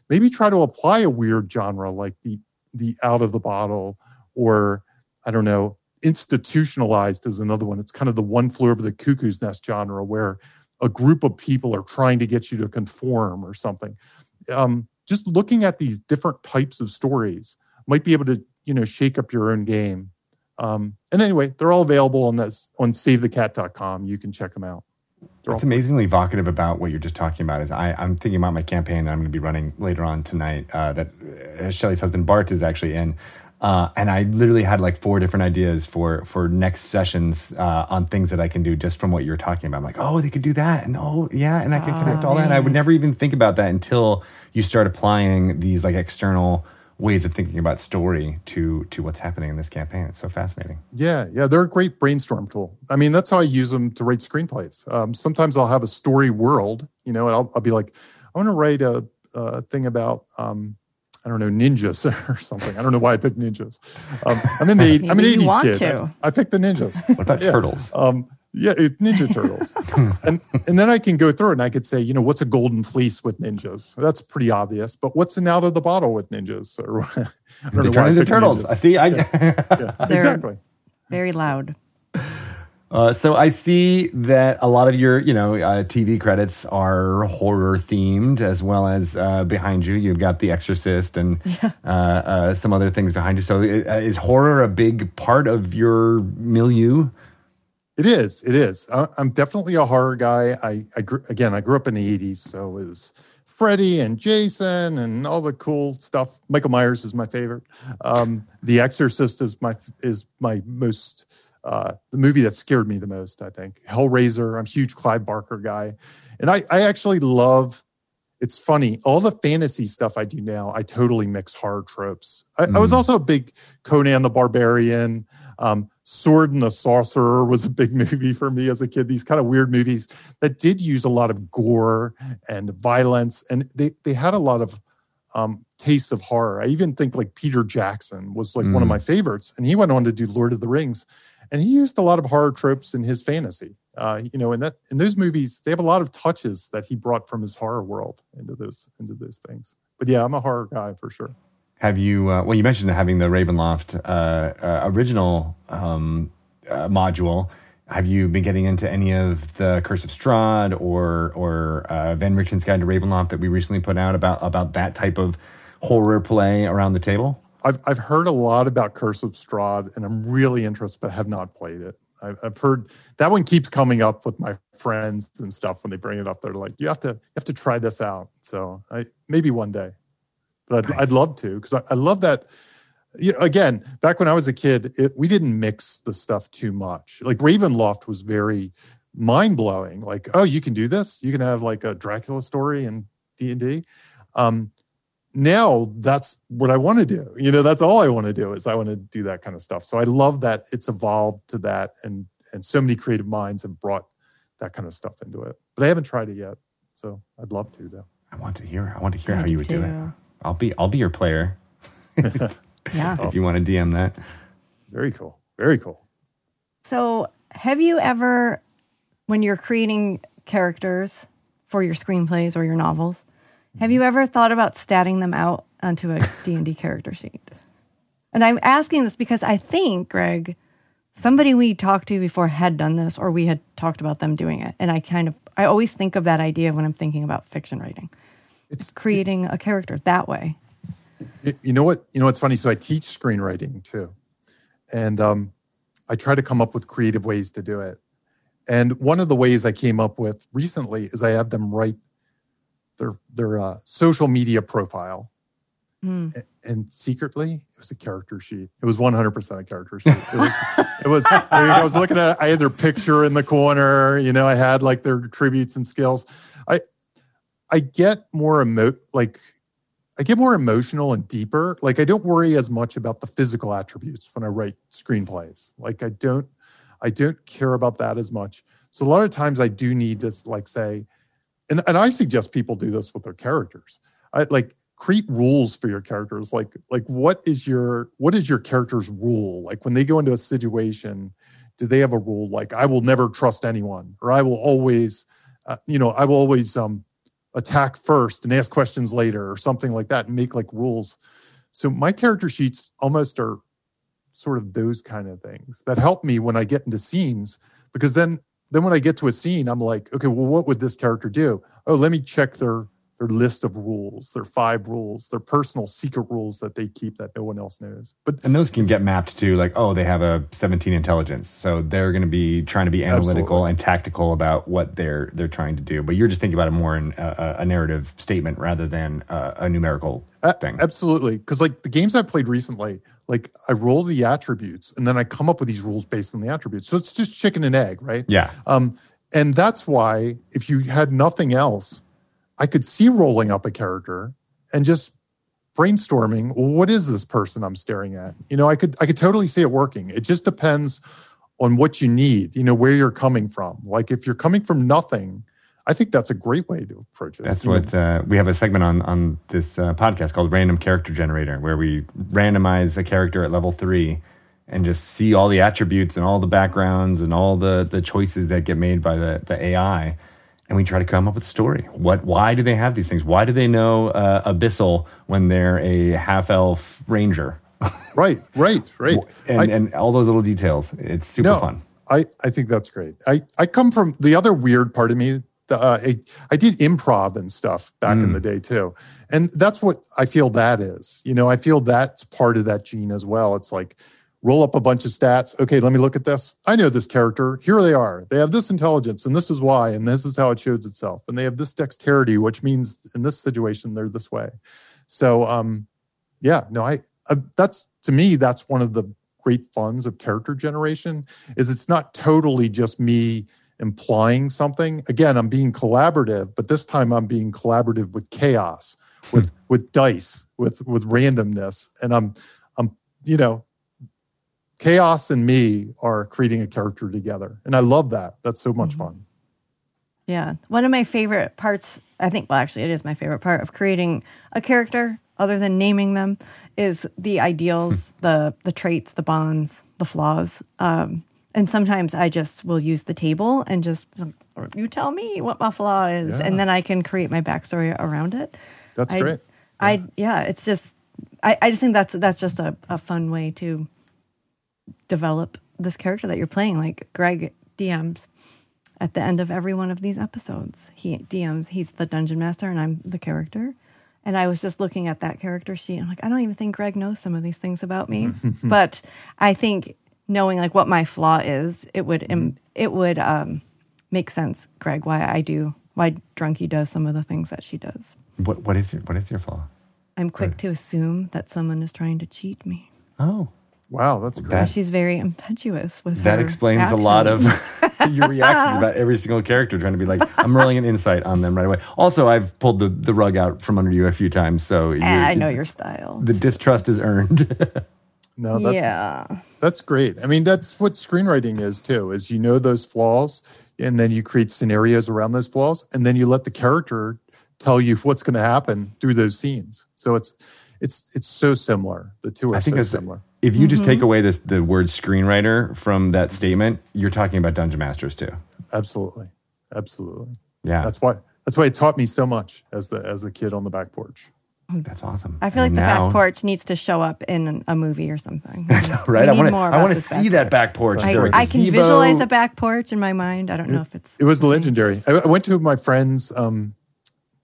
maybe try to apply a weird genre like the the out of the bottle, or I don't know, institutionalized is another one. It's kind of the one flew over the cuckoo's nest genre where a group of people are trying to get you to conform or something. Um, just looking at these different types of stories might be able to, you know, shake up your own game. Um, and anyway, they're all available on this on savethecat.com. You can check them out. What's amazingly evocative about what you're just talking about is I, I'm thinking about my campaign that I'm going to be running later on tonight uh, that uh, Shelly's husband Bart is actually in. Uh, and I literally had like four different ideas for for next sessions uh, on things that I can do just from what you're talking about. I'm like, oh, they could do that, and oh, yeah, and I can connect all that. And I would never even think about that until you start applying these like external ways of thinking about story to to what's happening in this campaign. It's so fascinating. Yeah, yeah, they're a great brainstorm tool. I mean, that's how I use them to write screenplays. Um, sometimes I'll have a story world, you know, and I'll, I'll be like, I want to write a, a thing about, um, I don't know, ninjas [laughs] or something. I don't know why I picked ninjas. Um, I'm in [laughs] the, I'm an 80s kid. I, I picked the ninjas. What about Yeah. turtles? Um, yeah, it, Ninja [laughs] Turtles, and and then I can go through it and I could say, you know, what's a golden fleece with ninjas? That's pretty obvious. But what's an out of the bottle with ninjas? Or [laughs] I don't They know turn into picked turtles. ninjas. I see. I. Yeah, [laughs] exactly. very loud. Uh, so I see that a lot of your, you know, uh, TV credits are horror themed, as well as uh, behind you, you've got The Exorcist and uh, uh, some other things behind you. So uh, is horror a big part of your milieu? It is. It is. I, I'm definitely a horror guy. I, I grew, again, I grew up in the '80s, so it was Freddy and Jason and all the cool stuff. Michael Myers is my favorite. Um, the Exorcist is my is my most uh, the movie that scared me the most. I think Hellraiser. I'm a huge Clive Barker guy, and I I actually love. It's funny. All the fantasy stuff I do now, I totally mix horror tropes. I, I was Mm. also a big Conan the Barbarian. Um, Sword and the Sorcerer was a big [laughs] movie for me as a kid. These kind of weird movies that did use a lot of gore and violence, and they they had a lot of um, tastes of horror. I even think like Peter Jackson was like one of Mm. my favorites, and he went on to do Lord of the Rings, and he used a lot of horror tropes in his fantasy. Uh, you know, and that in those movies, they have a lot of touches that he brought from his horror world into those into those things. But yeah, I'm a horror guy for sure. Have you? Uh, well, you mentioned having the Ravenloft uh, uh, original um, uh, module. Have you been getting into any of the Curse of Strahd or or uh, Van Richten's Guide to Ravenloft that we recently put out about about that type of horror play around the table? I've I've heard a lot about Curse of Strahd, and I'm really interested, but have not played it. I've, I've heard that one keeps coming up with my friends and stuff when they bring it up. They're like, "You have to, you have to try this out." So I maybe one day, but I'd, I'd love to because I, I love that. You know, again, back when I was a kid, it, we didn't mix the stuff too much. Like Ravenloft was very mind blowing. Like, oh, you can do this. You can have like a Dracula story in D and D. Um, now that's what I want to do. You know, that's all I want to do is I want to do that kind of stuff. So I love that it's evolved to that and and so many creative minds have brought that kind of stuff into it. But I haven't tried it yet. So I'd love to though. I want to hear. I want to hear I how you would do it. Too. I'll be I'll be your player [laughs] Yeah. if you want to DM that. Very cool. Very cool. So, have you ever, when you're creating characters for your screenplays or your novels, have you ever thought about statting them out onto a [laughs] D&D character sheet? And I'm asking this because I think, Greg, somebody we talked to before had done this or we had talked about them doing it. And I kind of, I always think of that idea when I'm thinking about fiction writing. It's Creating a character that way. You know what? You know what's funny? So I teach screenwriting too, and um, I try to come up with creative ways to do it. And one of the ways I came up with recently is I have them write their their uh, social media profile, Hmm. And secretly it was a character sheet. It was 100% a character sheet. It was. it was. I, mean, I was looking at. I had their picture in the corner. You know, I had like their attributes and skills. I I get more emo like I get more emotional and deeper. Like I don't worry as much about the physical attributes when I write screenplays. Like I don't I don't care about that as much. So a lot of times I do need to like say, and, and I suggest people do this with their characters. I like create rules for your characters. Like like what is your what is your character's rule? Like when they go into a situation, do they have a rule like I will never trust anyone or I will always uh, you know, I will always um attack first and ask questions later or something like that and make like rules. So my character sheets almost are sort of those kind of things that help me when I get into scenes because then then when I get to a scene I'm like, okay, well what would this character do? Oh, let me check their their list of rules, their five rules, their personal secret rules that they keep that no one else knows. But and those can get mapped to like, oh, they have a 17 intelligence, so they're going to be trying to be analytical absolutely. and tactical about what they're they're trying to do. But you're just thinking about it more in a, a narrative statement rather than a, a numerical thing. absolutely, because like the games I've played recently, like I roll the attributes and then I come up with these rules based on the attributes. So it's just chicken and egg, right? Yeah. Um, and that's why if you had nothing else I could see rolling up a character and just brainstorming what is this person i'm staring at? You know i could i could totally see it working. It just depends on what you need you know where you're coming from. Like if you're coming from nothing i think that's a great way to approach it that's what uh, we have a segment on on this uh, podcast called random character generator where we randomize a character at level three and just see all the attributes and all the backgrounds and all the the choices that get made by the the ai and we try to come up with a story. What? Why do they have these things? Why do they know uh, abyssal when they're a half elf ranger? [laughs] right, right, right. And, I, and all those little details. It's super no, fun. I, I think that's great. I, I come from the other weird part of me. Uh, I, I did improv and stuff back mm. in the day too. And that's what I feel that is. You know, I feel that's part of that gene as well. It's like roll up a bunch of stats. Okay, let me look at this. I know this character. Here they are. They have this intelligence, and this is why, and this is how it shows itself. And they have this dexterity, which means in this situation they're this way. So, um, yeah, no, I uh, that's to me that's one of the great funds of character generation is it's not totally just me implying something. Again, I'm being collaborative, but this time I'm being collaborative with chaos, with with dice, with with randomness, and I'm I'm you know chaos and me are creating a character together and i love that that's so much mm-hmm. fun yeah one of my favorite parts i think well actually it is my favorite part of creating a character other than naming them is the ideals [laughs] the the traits the bonds the flaws um, and sometimes i just will use the table and just you tell me what my flaw is yeah. and then i can create my backstory around it that's I, great yeah. i yeah it's just I, I think that's that's just a, a fun way to develop this character that you're playing. Like Greg DMs at the end of every one of these episodes. He DMs, he's the dungeon master and I'm the character. And I was just looking at that character sheet. I'm like, I don't even think Greg knows some of these things about me. [laughs] but I think knowing like what my flaw is, it would mm-hmm. it would um, make sense, Greg, why I do why Drunky does some of the things that she does. What what is your what is your flaw? I'm quick to assume that someone is trying to cheat me. Oh. Wow, that's great. That, she's very impetuous with that explains actions. a lot of [laughs] your reactions about [laughs] every single character trying to be like i'm rolling an insight on them right away. Also i've pulled the, the rug out from under you a few times so eh, i know your style. the distrust is earned. [laughs] No that's, yeah. that's great. I mean that's what screenwriting is too is you know those flaws and then you create scenarios around those flaws and then you let the character tell you what's going to happen through those scenes. So it's it's it's so similar. The two are I think so similar if you mm-hmm. just take away this the word screenwriter from that statement, you're talking about dungeon masters too. Absolutely, absolutely. Yeah, that's why that's why it taught me so much as the as the kid on the back porch. That's awesome. I feel like the back porch needs to show up in a movie or something. [laughs] right? I want to. I want to see that back porch. I, I can visualize a back porch in my mind. I don't know if it's. It was legendary. I, I went to my friend's, um,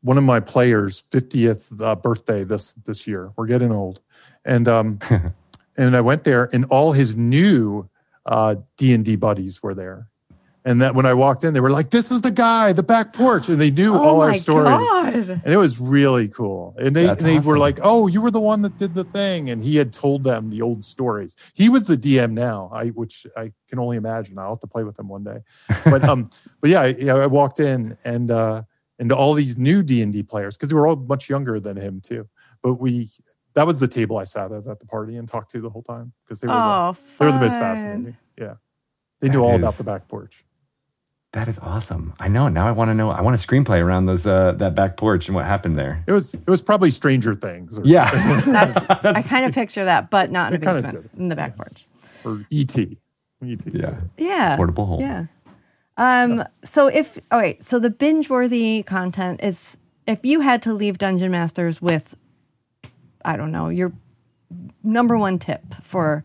one of my players' fiftieth uh, birthday this this year. We're getting old, and um, [laughs] and I went there, and all his new uh, D and D buddies were there. And that when I walked in, they were like, "This is the guy, the back porch," and they knew oh all our stories, God. and it was really cool. And they and they awesome. were like, "Oh, you were the one that did the thing," and he had told them the old stories. He was the DM now, I which I can only imagine. I'll have to play with him one day. But um, [laughs] but yeah, I, I walked in and uh, and all these new D&D players because they were all much younger than him too. But we that was the table I sat at at the party and talked to the whole time because they were Oh, the, they were the most fascinating. Yeah. They That knew all is- about the back porch. That is awesome. I know. Now I want to know. I want a screenplay around those uh, that back porch and what happened there. It was it was probably Stranger Things or, Yeah. [laughs] That's, [laughs] I kind of picture that, but not in the basement, in the back porch. or ET. ET. yeah. Yeah. Portable hole. Yeah. Um, so if all right, so the binge worthy content is if you had to leave Dungeon Masters with I don't know, your number one tip for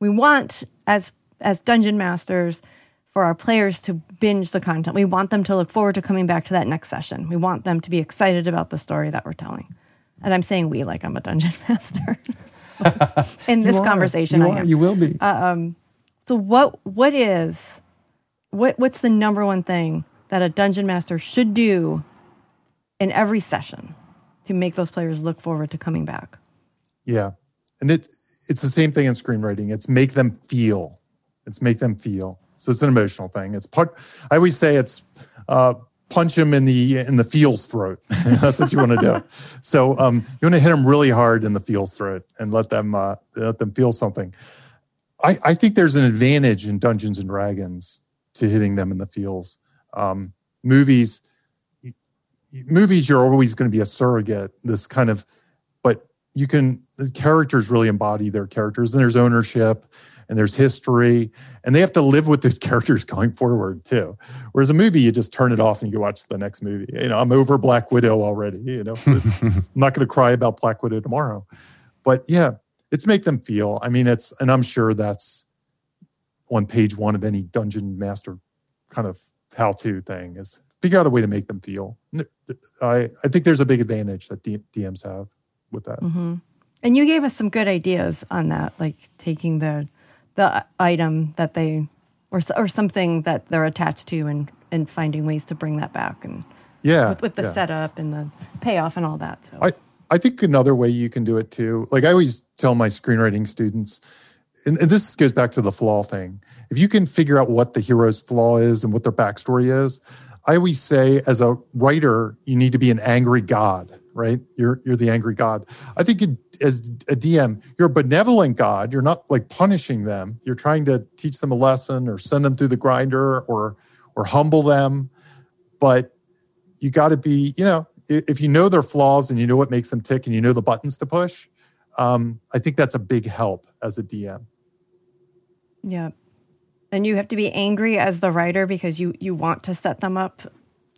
we want as as dungeon masters for our players to binge the content. We want them to look forward to coming back to that next session. We want them to be excited about the story that we're telling. And I'm saying we like I'm a dungeon [laughs] master. [laughs] In this are. conversation you I are. am. You will be. Um. So what what is what what's the number one thing that a dungeon master should do in every session to make those players look forward to coming back? Yeah. And it it's the same thing in screenwriting. It's make them feel. It's make them feel. So it's an emotional thing. It's part I always say it's uh punch him in the in the feels throat. [laughs] That's what you want to do. [laughs] So um you want to hit them really hard in the feels throat and let them uh let them feel something. I, I think there's an advantage in Dungeons and Dragons to hitting them in the feels. Um, movies, movies, you're always going to be a surrogate. This kind of, but you can the characters really embody their characters, and there's ownership, and there's history, and they have to live with those [laughs] characters going forward too. Whereas a movie, you just turn it off and you watch the next movie. You know, I'm over Black Widow already. You know, [laughs] I'm not going to cry about Black Widow tomorrow, but yeah, it's make them feel. I mean, it's, and I'm sure that's on page one of any dungeon master kind of how to thing is figure out a way to make them feel. I, I think there's a big advantage that DMs have with that. Mm-hmm. And you gave us some good ideas on that, like taking the the item that they or or something that they're attached to and and finding ways to bring that back and Yeah. with, with the yeah. setup and the payoff and all that. So I, I think another way you can do it too, like I always tell my screenwriting students, and, and this goes back to the flaw thing. If you can figure out what the hero's flaw is and what their backstory is, I always say as a writer, you need to be an angry god, right? You're you're the angry god. I think as a DM, you're a benevolent god. You're not like punishing them. You're trying to teach them a lesson or send them through the grinder or or humble them. But you got to be, you know, if you know their flaws and you know what makes them tick and you know the buttons to push, um, I think that's a big help as a DM. yeah, and you have to be angry as the writer because you you want to set them up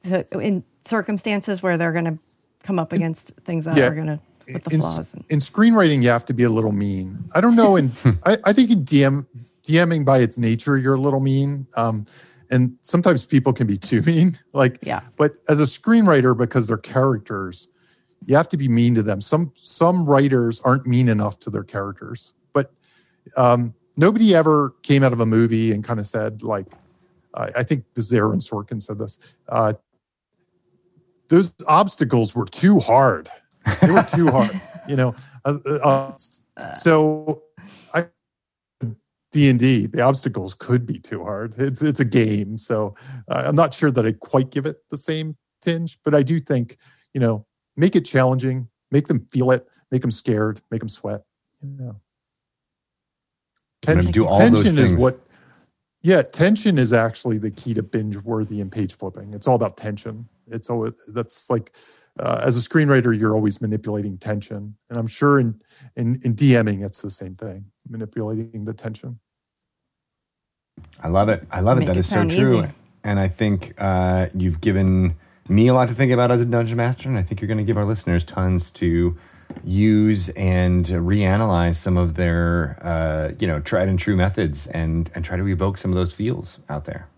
to, in circumstances where they're going to come up against things that Yeah. are going to with the in, flaws. And, in screenwriting, you have to be a little mean. I don't know. In [laughs] I, I think in DM DMing by its nature, you're a little mean. Um, and sometimes people can be [laughs] too mean. Like, Yeah. But as a screenwriter, because they're characters, you have to be mean to them. Some some writers aren't mean enough to their characters. But um, nobody ever came out of a movie and kind of said like, I I think this Sorkin said this. Uh, those obstacles were too hard. They were too hard, you know. Uh, uh, so, I D and D, the obstacles could be too hard. It's it's a game, so uh, I'm not sure that I quite give it the same tinge, but I do think you know make it challenging, make them feel it, make them scared, make them sweat. You know, tension, do all those tension is things. what. Yeah, tension is actually the key to binge worthy and page flipping. It's all about tension. It's always that's like uh, as a screenwriter, you're always manipulating tension, and I'm sure in in in DMing, it's the same thing, manipulating the tension. I love it. I love it. Make That it is so true. easy. And I think uh, you've given me a lot to think about as a dungeon master, and I think you're going to give our listeners tons to use and reanalyze some of their, uh, you know, tried and true methods, and and try to evoke some of those feels out there.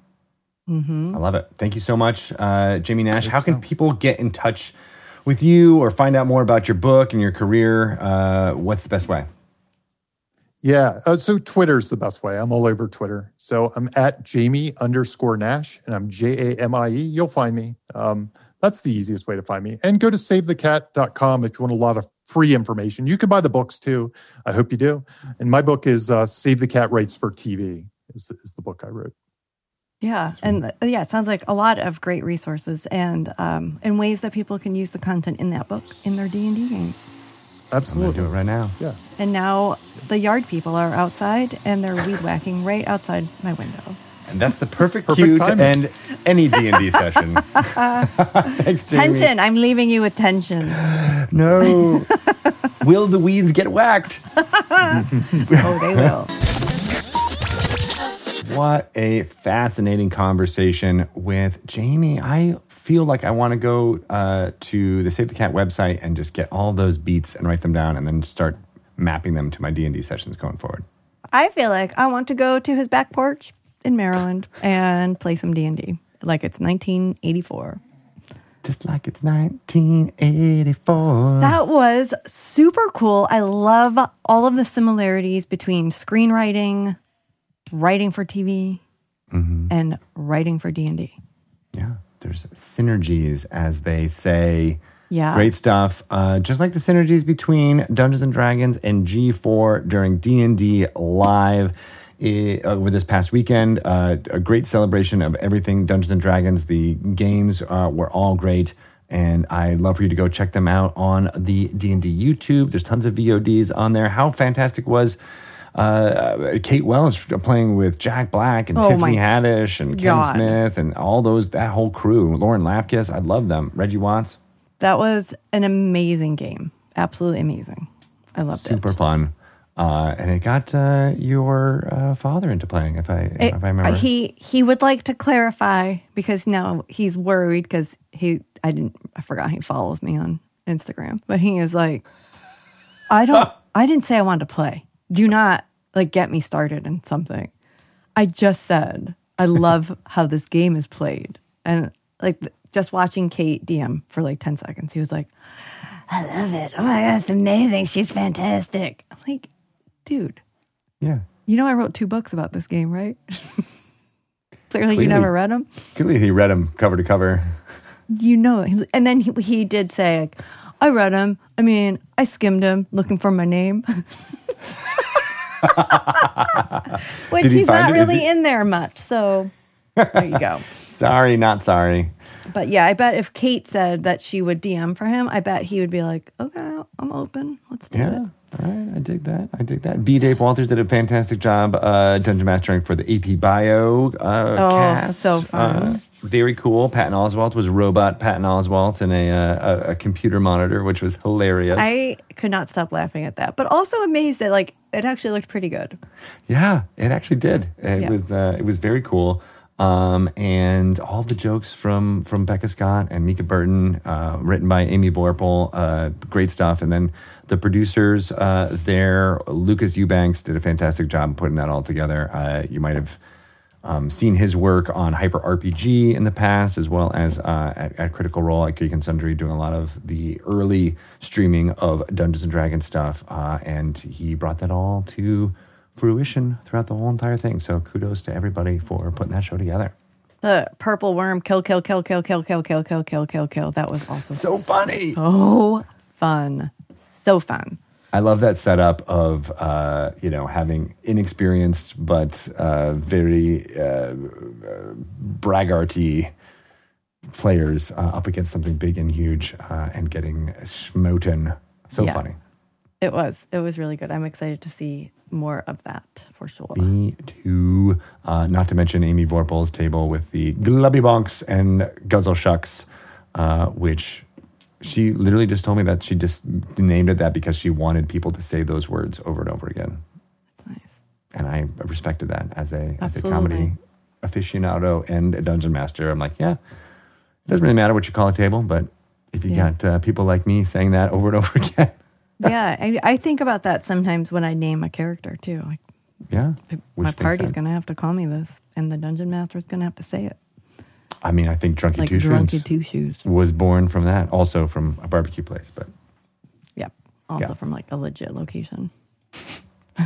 I love it. Thank you so much, uh, Jamie Nash. How can people get in touch with you or find out more about your book and your career? Uh, what's the best way? Yeah. Uh, so Twitter's the best way. I'm all over Twitter. So I'm at Jamie underscore Nash and I'm J A M I E. You'll find me. Um, that's the easiest way to find me. And go to savethecat.com if you want a lot of free information. You can buy the books too. I hope you do. And my book is uh, Save the Cat Writes for TV, is, is the book I wrote. Yeah, and uh, yeah, it sounds like a lot of great resources and um, and ways that people can use the content in that book in their D and D games. I'm Absolutely. do it right now. Yeah. And now the yard people are outside and they're weed whacking right outside my window. And that's the perfect, Perfect cue to end any D and D [laughs] session. Thanks, Jamie. Tension. I'm leaving you with tension. [sighs] No. [laughs] Will the weeds get whacked? [laughs] Oh, they will. What a fascinating conversation with Jamie. I feel like I want to go uh, to the Save the Cat website and just get all those beats and write them down, and then start mapping them to my D and D sessions going forward. I feel like I want to go to his back porch in Maryland and play some D and D, like it's 1984. Just like it's 1984. That was super cool. I love all of the similarities between screenwriting, writing for TV, and writing for D and D. Yeah, there's synergies, as they say. Yeah. Great stuff. Uh, just like the synergies between Dungeons and Dragons and G4 during D and D live eh, over this past weekend. Uh, a great celebration of everything Dungeons and Dragons. The games uh, were all great, and I'd love for you to go check them out on the D and D YouTube. There's tons of VODs on there. How fantastic was uh, Kate Welch playing with Jack Black and Oh Tiffany Haddish and Ken God. Smith and all those that whole crew. Lauren Lapkus, I love them. Reggie Watts, That was an amazing game. Absolutely amazing. I loved super it. Super fun. Uh, and it got uh, your uh, father into playing, if I It- if I remember. uh, he he would like to clarify because now he's worried because he I didn't I forgot he follows me on Instagram, but he is like, I don't [laughs] I didn't say I wanted to play. Do not like get me started in something. I just said I [laughs] love how this game is played, and like just watching Kate DM for like ten seconds, he was like, I love it. Oh my god, it's amazing. She's fantastic. I'm like, dude. yeah, You know, I wrote two books about this game, right? [laughs] Clearly, Clearly. you never read them. clearly he read them cover to cover. You know, and then he, he did say, like, "I read them. I mean, I skimmed them, looking for my name." [laughs] [laughs] Which he's not it? Really he- in there much. So there you go. Sorry, not sorry. But yeah, I bet if Kate said that she would DM for him, I bet he would be like, "Okay, I'm open. Let's do Yeah. it." All right, I dig that. I dig that. B. Dave Walters did a fantastic job uh, dungeon mastering for the AP Bio uh, Oh, cast. so fun. Uh, very cool. Patton Oswalt was robot Patton Oswalt in a, uh, a, a computer monitor, which was hilarious. I could not stop laughing at that, but also amazed that like it actually looked pretty good. Yeah, it actually did. It Yeah. was uh, it was very cool. Um, and all the jokes from from Becca Scott and Mica Burton, uh, written by Amy Vorpahl, uh, great stuff. And then the producers uh, there, Lucas Eubanks, did a fantastic job putting that all together. Uh, you might have um, seen his work on Hyper RPG in the past, as well as uh, at, at Critical Role at Geek and Sundry, doing a lot of the early streaming of Dungeons and Dragons stuff. Uh, and he brought that all to fruition throughout the whole entire thing. So kudos to everybody for putting that show together. The purple worm kill kill kill kill kill kill kill kill kill kill kill. That was also So funny. so fun. So fun. I love that setup of uh, you know having inexperienced but uh, very uh, uh, braggarty players uh, up against something big and huge uh, and getting smoten. So Yeah. funny. It was. It was really good. I'm excited to see more of that for sure. Me too. Uh, not to mention Amy Vorpahl's table with the Glubby Bonks and Guzzle Shucks, uh, which she literally just told me that she just named it that because she wanted people to say those words over and over again. That's nice. and I respected that as a as a comedy aficionado and a dungeon master. I'm like, yeah, it doesn't really matter what you call a table, but if you Yeah. got uh, people like me saying that over and over [laughs] again, yeah, I, I think about that sometimes when I name a character too. Like yeah, my party's gonna have to call me this, and the dungeon master's gonna have to say it. I mean, I think Drunky Like Two drunky Shoes two shoes. was born from that, also from a barbecue place, but Yep. Also Yeah. from like a legit location. [laughs]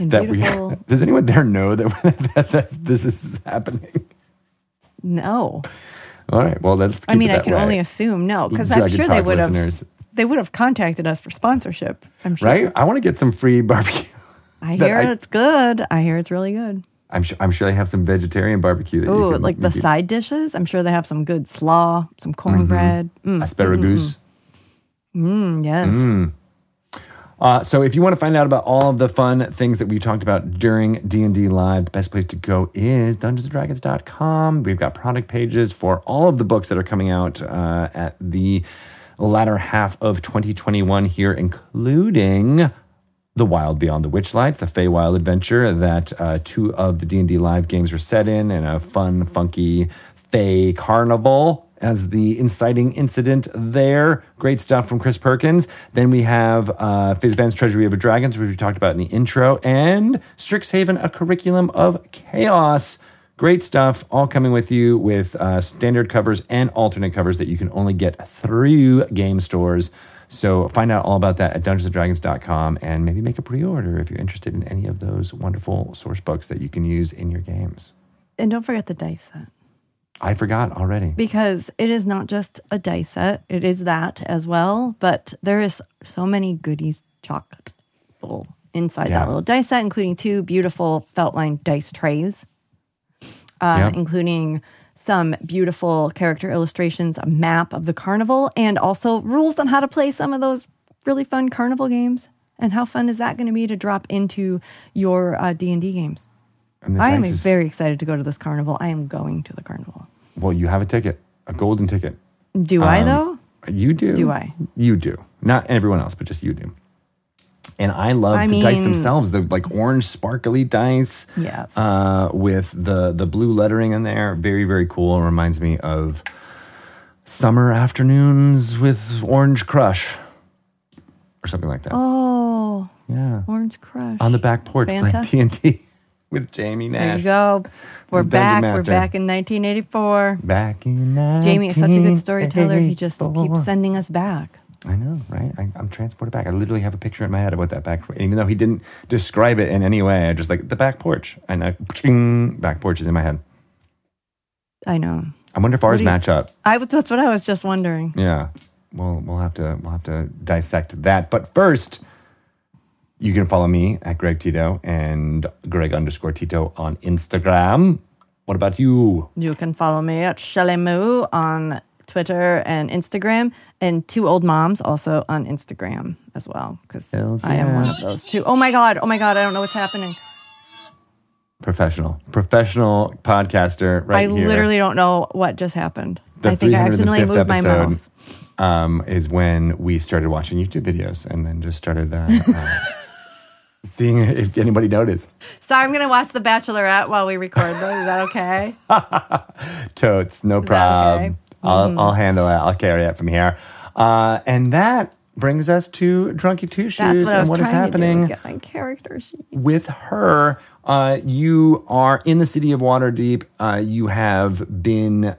that we [laughs] does anyone there know [laughs] that, that, that this is happening? no. All right, well, let's. I mean, I can way. only assume no, because I'm sure they would have. They would have contacted us for sponsorship. I'm sure. right? I want to get some free barbecue. [laughs] I hear I- it's good. I hear it's really good. I'm sure. I'm sure they have some vegetarian barbecue. That you Ooh, can- like the side dishes. I'm sure they have some good slaw, some cornbread. Mm, asparagus. mm, yes. Mm. Uh, so if you want to find out about all of the fun things that we talked about during D&D Live, the best place to go is dungeonsanddragons.com. We've got product pages for all of the books that are coming out uh, at the latter half of 2021 here, including The Wild Beyond the Witchlight, the Feywild adventure that uh, two of the D&D Live games are set in, and a fun, funky Fey carnival as the inciting incident there. Great stuff from Chris Perkins. Then we have uh, Fizban's Treasury of Dragons, which we talked about in the intro, and Strixhaven, a curriculum of chaos. Great stuff, all coming with you with uh, standard covers and alternate covers that you can only get through game stores. So find out all about that at dungeonsanddragons.com and maybe make a pre-order if you're interested in any of those wonderful source books that you can use in your games. And don't forget the dice set I forgot already. because it is not just a dice set, it is that as well. But there is so many goodies chocolate full inside Yeah. that little dice set, including two beautiful felt lined dice trays, uh, Yep. including some beautiful character illustrations, a map of the carnival, and also rules on how to play some of those really fun carnival games. And how fun is that going to be to drop into your uh, D and D games? The I am is- very excited to go to this carnival. I am going to the carnival. well. You have a ticket, a golden ticket. Do I Um, though? You do. Do I? You do. Not everyone else, but just you do. And I love I the dice themselves, the like orange sparkly dice. Yes. Uh, with the the blue lettering in there. Very, very cool. It reminds me of summer afternoons with Orange Crush. Or something like that. Oh, Yeah. Orange Crush. On the back porch playing D&D [laughs] with Jamie Nash. There you go. We're back. We're back in 1984. Back in Jamie is such a good storyteller. He just keeps sending us back. I know, right? I, I'm transported back. I literally have a picture in my head of what that back, even though he didn't describe it in any way. I just like the back porch, and I, ching, back porch is in my head. I know. I wonder if ours you- match up. I that's what I was just wondering. Yeah, well, we'll have to we'll have to dissect that. But first, you can follow me at Greg Tito and Greg underscore Tito on Instagram. What about you? You can follow me at Shelly Moo on Twitter and Instagram, and Two Old Moms also on Instagram as well, because Hells I am one of those two. Oh my God. Oh my God. I don't know what's happening. Professional, professional podcaster, right I here. literally don't know what just happened. The I think I accidentally 305th moved my episode. mouse. um, is when we started watching YouTube videos and then just started uh, uh, [laughs] seeing if anybody noticed. So I'm going to watch The Bachelorette while we record this. Is that okay? [laughs] Totes, no problem. okay? I'll, I'll handle it. I'll carry it from here. Uh, and that brings us to Drunky Two Shoes what and what is happening. Is get my character sheet. with her. Uh, you are in the city of Waterdeep. Uh, you have been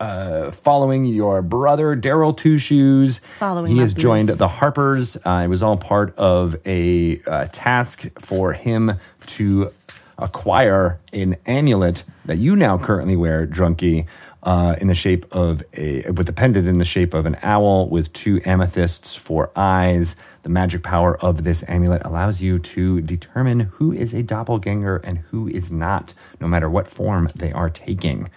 uh, following your brother Daryl Two Shoes. Following he has joined the Harpers. Uh, it was all part of a uh, task for him to acquire an amulet that you now currently wear, Drunky. Uh, in the shape of a, with a pendant in the shape of an owl with two amethysts for eyes. The magic power of this amulet allows you to determine who is a doppelganger and who is not, no matter what form they are taking.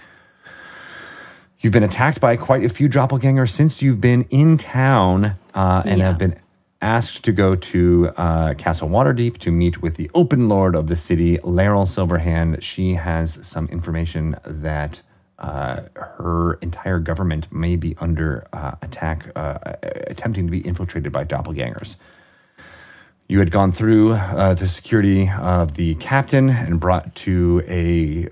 You've been attacked by quite a few doppelgangers since you've been in town uh, and Yeah. have been asked to go to uh, Castle Waterdeep to meet with the open lord of the city, Laeral Silverhand. She has some information that uh, her entire government may be under uh, attack, uh, attempting to be infiltrated by doppelgangers. You had gone through uh, the security of the captain and brought to a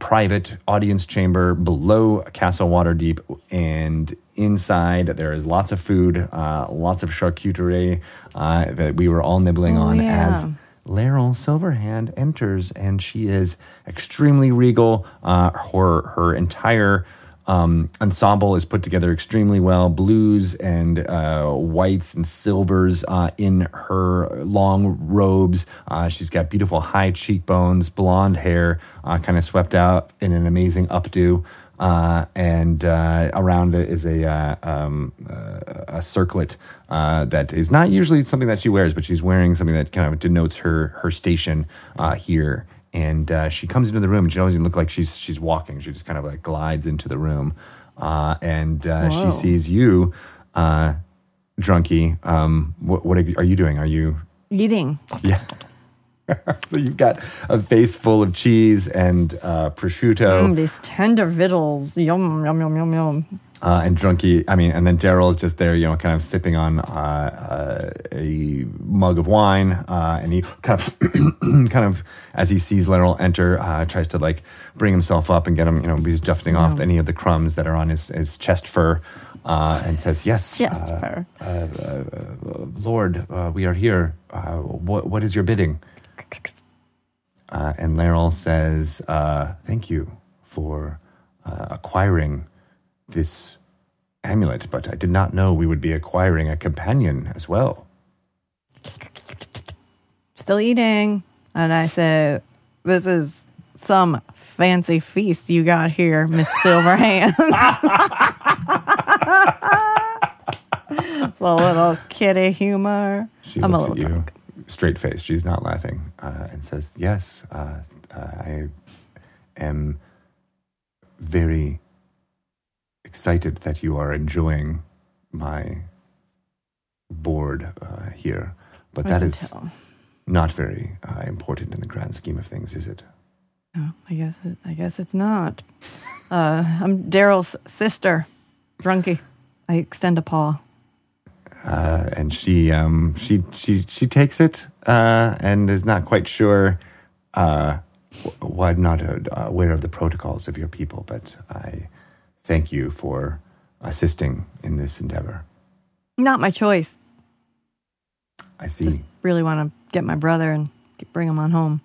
private audience chamber below Castle Waterdeep. And inside, there is lots of food, uh, lots of charcuterie uh, that we were all nibbling Oh, on yeah. as Laeral Silverhand enters, and she is extremely regal. Uh, her her entire um, ensemble is put together extremely well. Blues and uh, whites and silvers uh, in her long robes. Uh, she's got beautiful high cheekbones, blonde hair, uh, kind of swept out in an amazing updo. Uh, and uh, around it is a um, a circlet uh, that is not usually something that she wears, but she's wearing something that kind of denotes her her station uh, here and uh, she comes into the room. and She doesn't even look like she's she's walking. She just kind of like glides into the room, uh, and uh, she sees you, uh, Drunky. Um, what, what are you- doing? Are you Eating. yeah. [laughs] so you've got a face full of cheese and uh, prosciutto. Mm, these tender victuals. Yum, yum, yum, yum, yum. Uh, and Drunky, I mean, and then Daryl's just there, you know, kind of sipping on uh, uh, a mug of wine, uh, and he kind of, [clears throat] kind of, as he sees Laeral enter, uh, tries to like bring himself up and get him, you know, he's dusting off No. any of the crumbs that are on his, his chest fur, uh, and says, "Yes, uh, for. Lord, uh, we are here. Uh, what, what is your bidding?" Uh, and Laeral says, uh, "Thank you for uh, acquiring this amulet, but I did not know we would be acquiring a companion as well." Still eating. And I said, This is some fancy feast you got here, Miss [laughs] Silverhands. [laughs] a little kitty humor. She I'm a looks at little you, drunk. straight faced. She's not laughing, uh, and says, "Yes, uh, uh, I am very excited that you are enjoying my board uh, here, but that tell. not very uh, important in the grand scheme of things, is it?" No, I guess it, I guess it's not. Uh, I'm Daryl's sister, Drunky. I extend a paw. uh, and she um, she she she takes it uh, and is not quite sure. Uh, wh- why not uh, aware of the protocols of your people, but I thank you for assisting in this endeavor. Not my choice. I see. Just really want to get my brother and bring him on home.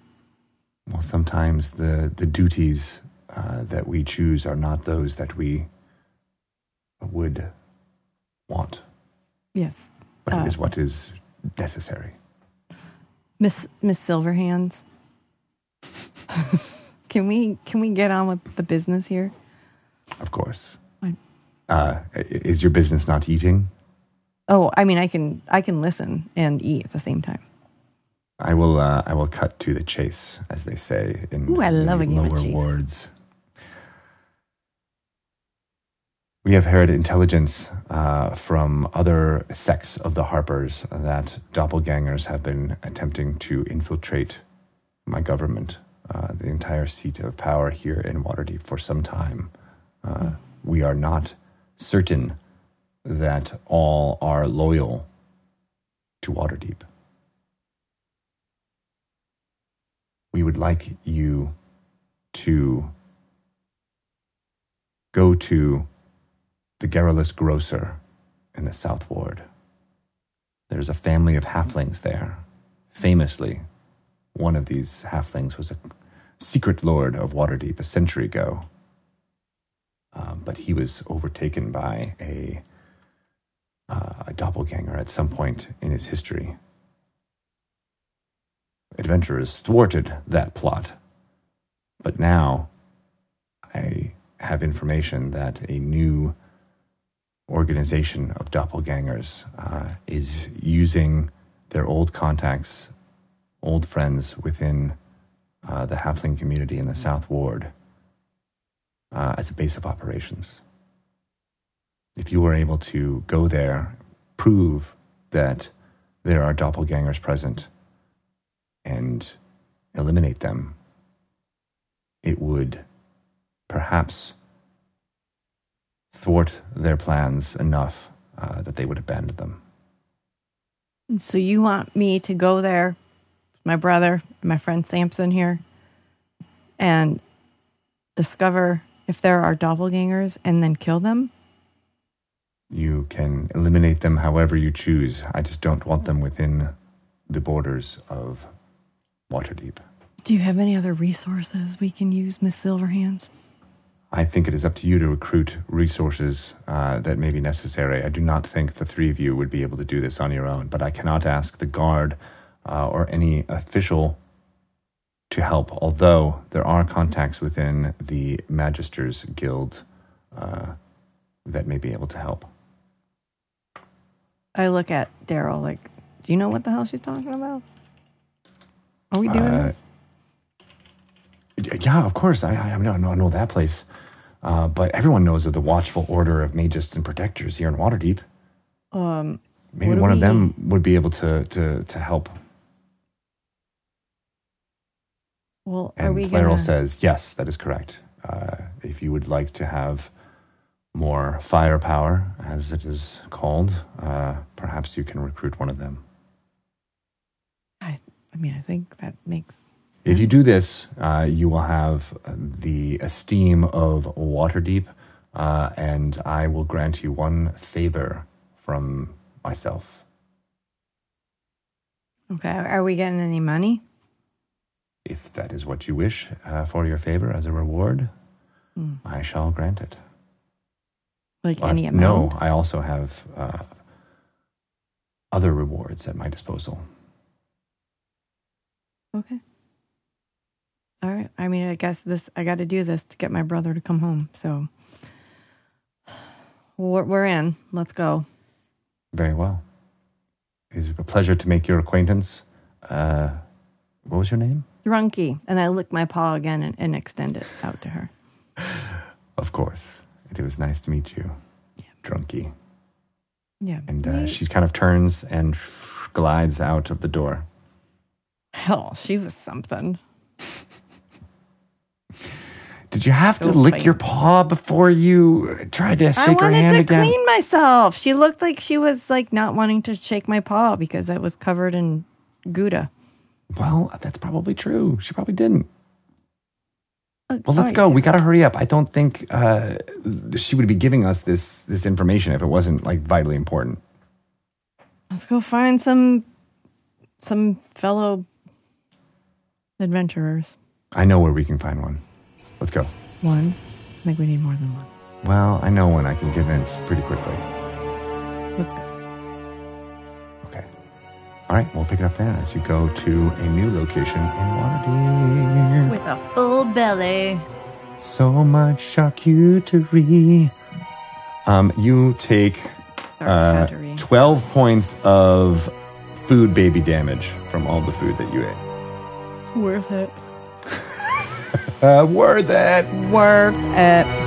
well, sometimes the the duties uh, that we choose are not those that we would want, Yes, but Uh, it is what is necessary. Miss Miss Silverhands. [laughs] can we can we get on with the business here? Of course. Uh, is your business not eating? Oh, I mean, I can I can listen and eat at the same time. I will. Uh, I will cut to the chase, as they say in Ooh, I the love lower chase. wards. We have heard intelligence uh, from other sects of the Harpers that doppelgangers have been attempting to infiltrate my government, uh, the entire seat of power here in Waterdeep for some time. Uh, we are not certain that all are loyal to Waterdeep. we would like you to go to the Garrulous Grocer in the South Ward. There's a family of halflings there. Famously, one of these halflings was a secret lord of Waterdeep a century ago. Um, but he was overtaken by a, uh, a doppelganger at some point in his history adventurers thwarted that plot. But now I have information that a new organization of doppelgangers uh, is using their old contacts, old friends within uh, the halfling community in the South Ward uh, as a base of operations. If you were able to go there, prove that there are doppelgangers present, and eliminate them, it would perhaps thwart their plans enough uh, that they would abandon them. So you want me to go there, my brother, my friend Samson here, and discover if there are doppelgangers and then kill them? You can eliminate them however you choose. I just don't want them within the borders of Waterdeep. Do you have any other resources we can use, Miss Silverhands? I think it is up to you to recruit resources uh, that may be necessary. I do not think the three of you would be able to do this on your own, but I cannot ask the guard uh, or any official to help, although there are contacts within the Magisters Guild uh, that may be able to help. I look at Daryl like, do you know what the hell she's talking about? Are we doing Uh, this? Yeah, of course. I, I, I know, I know that place. Uh, but everyone knows of the Watchful Order of Magists and Protectors here in Waterdeep. Um, Maybe one of them would be able to to to help. Well, are And we Laeral gonna? says, yes, that is correct. Uh, if you would like to have more firepower, as it is called, uh, perhaps you can recruit one of them. I, I mean, I think that makes. If you do this, uh, you will have the esteem of Waterdeep, uh, and I will grant you one favor from myself. Okay, are we getting any money? If that is what you wish uh, for your favor as a reward, Hmm. I shall grant it. Like Uh, any no. I also have uh, other rewards at my disposal. Okay. All right. I mean, I guess this. I got to do this to get my brother to come home. So we're, we're in. Let's go. Very well. It is a pleasure to make your acquaintance. Uh, what was your name? Drunky, and I lick my paw again and, and extend it out to her. Of course. It was nice to meet you, Drunky. Yeah. And uh, she kind of turns and glides out of the door. hell, she was something. Did you have to lick your paw before you tried to shake her hand? I wanted to clean myself. She looked like she was like not wanting to shake my paw because I was covered in Gouda. Well, that's probably true. She probably didn't. Uh, Well, let's go. We got to hurry up. I don't think uh, she would be giving us this this information if it wasn't like vitally important. Let's go find some some fellow adventurers. I know where we can find one. Let's go. One. I think we need more than one. Well, I know one I can convince pretty quickly. Let's go. All right, we'll pick it up there as you go to a new location in Waterdeep. With a full belly. So much charcuterie. Um, you take uh, 12 points of food baby damage from all the food that you ate. Worth it. [laughs] Uh, worth it. Worth it.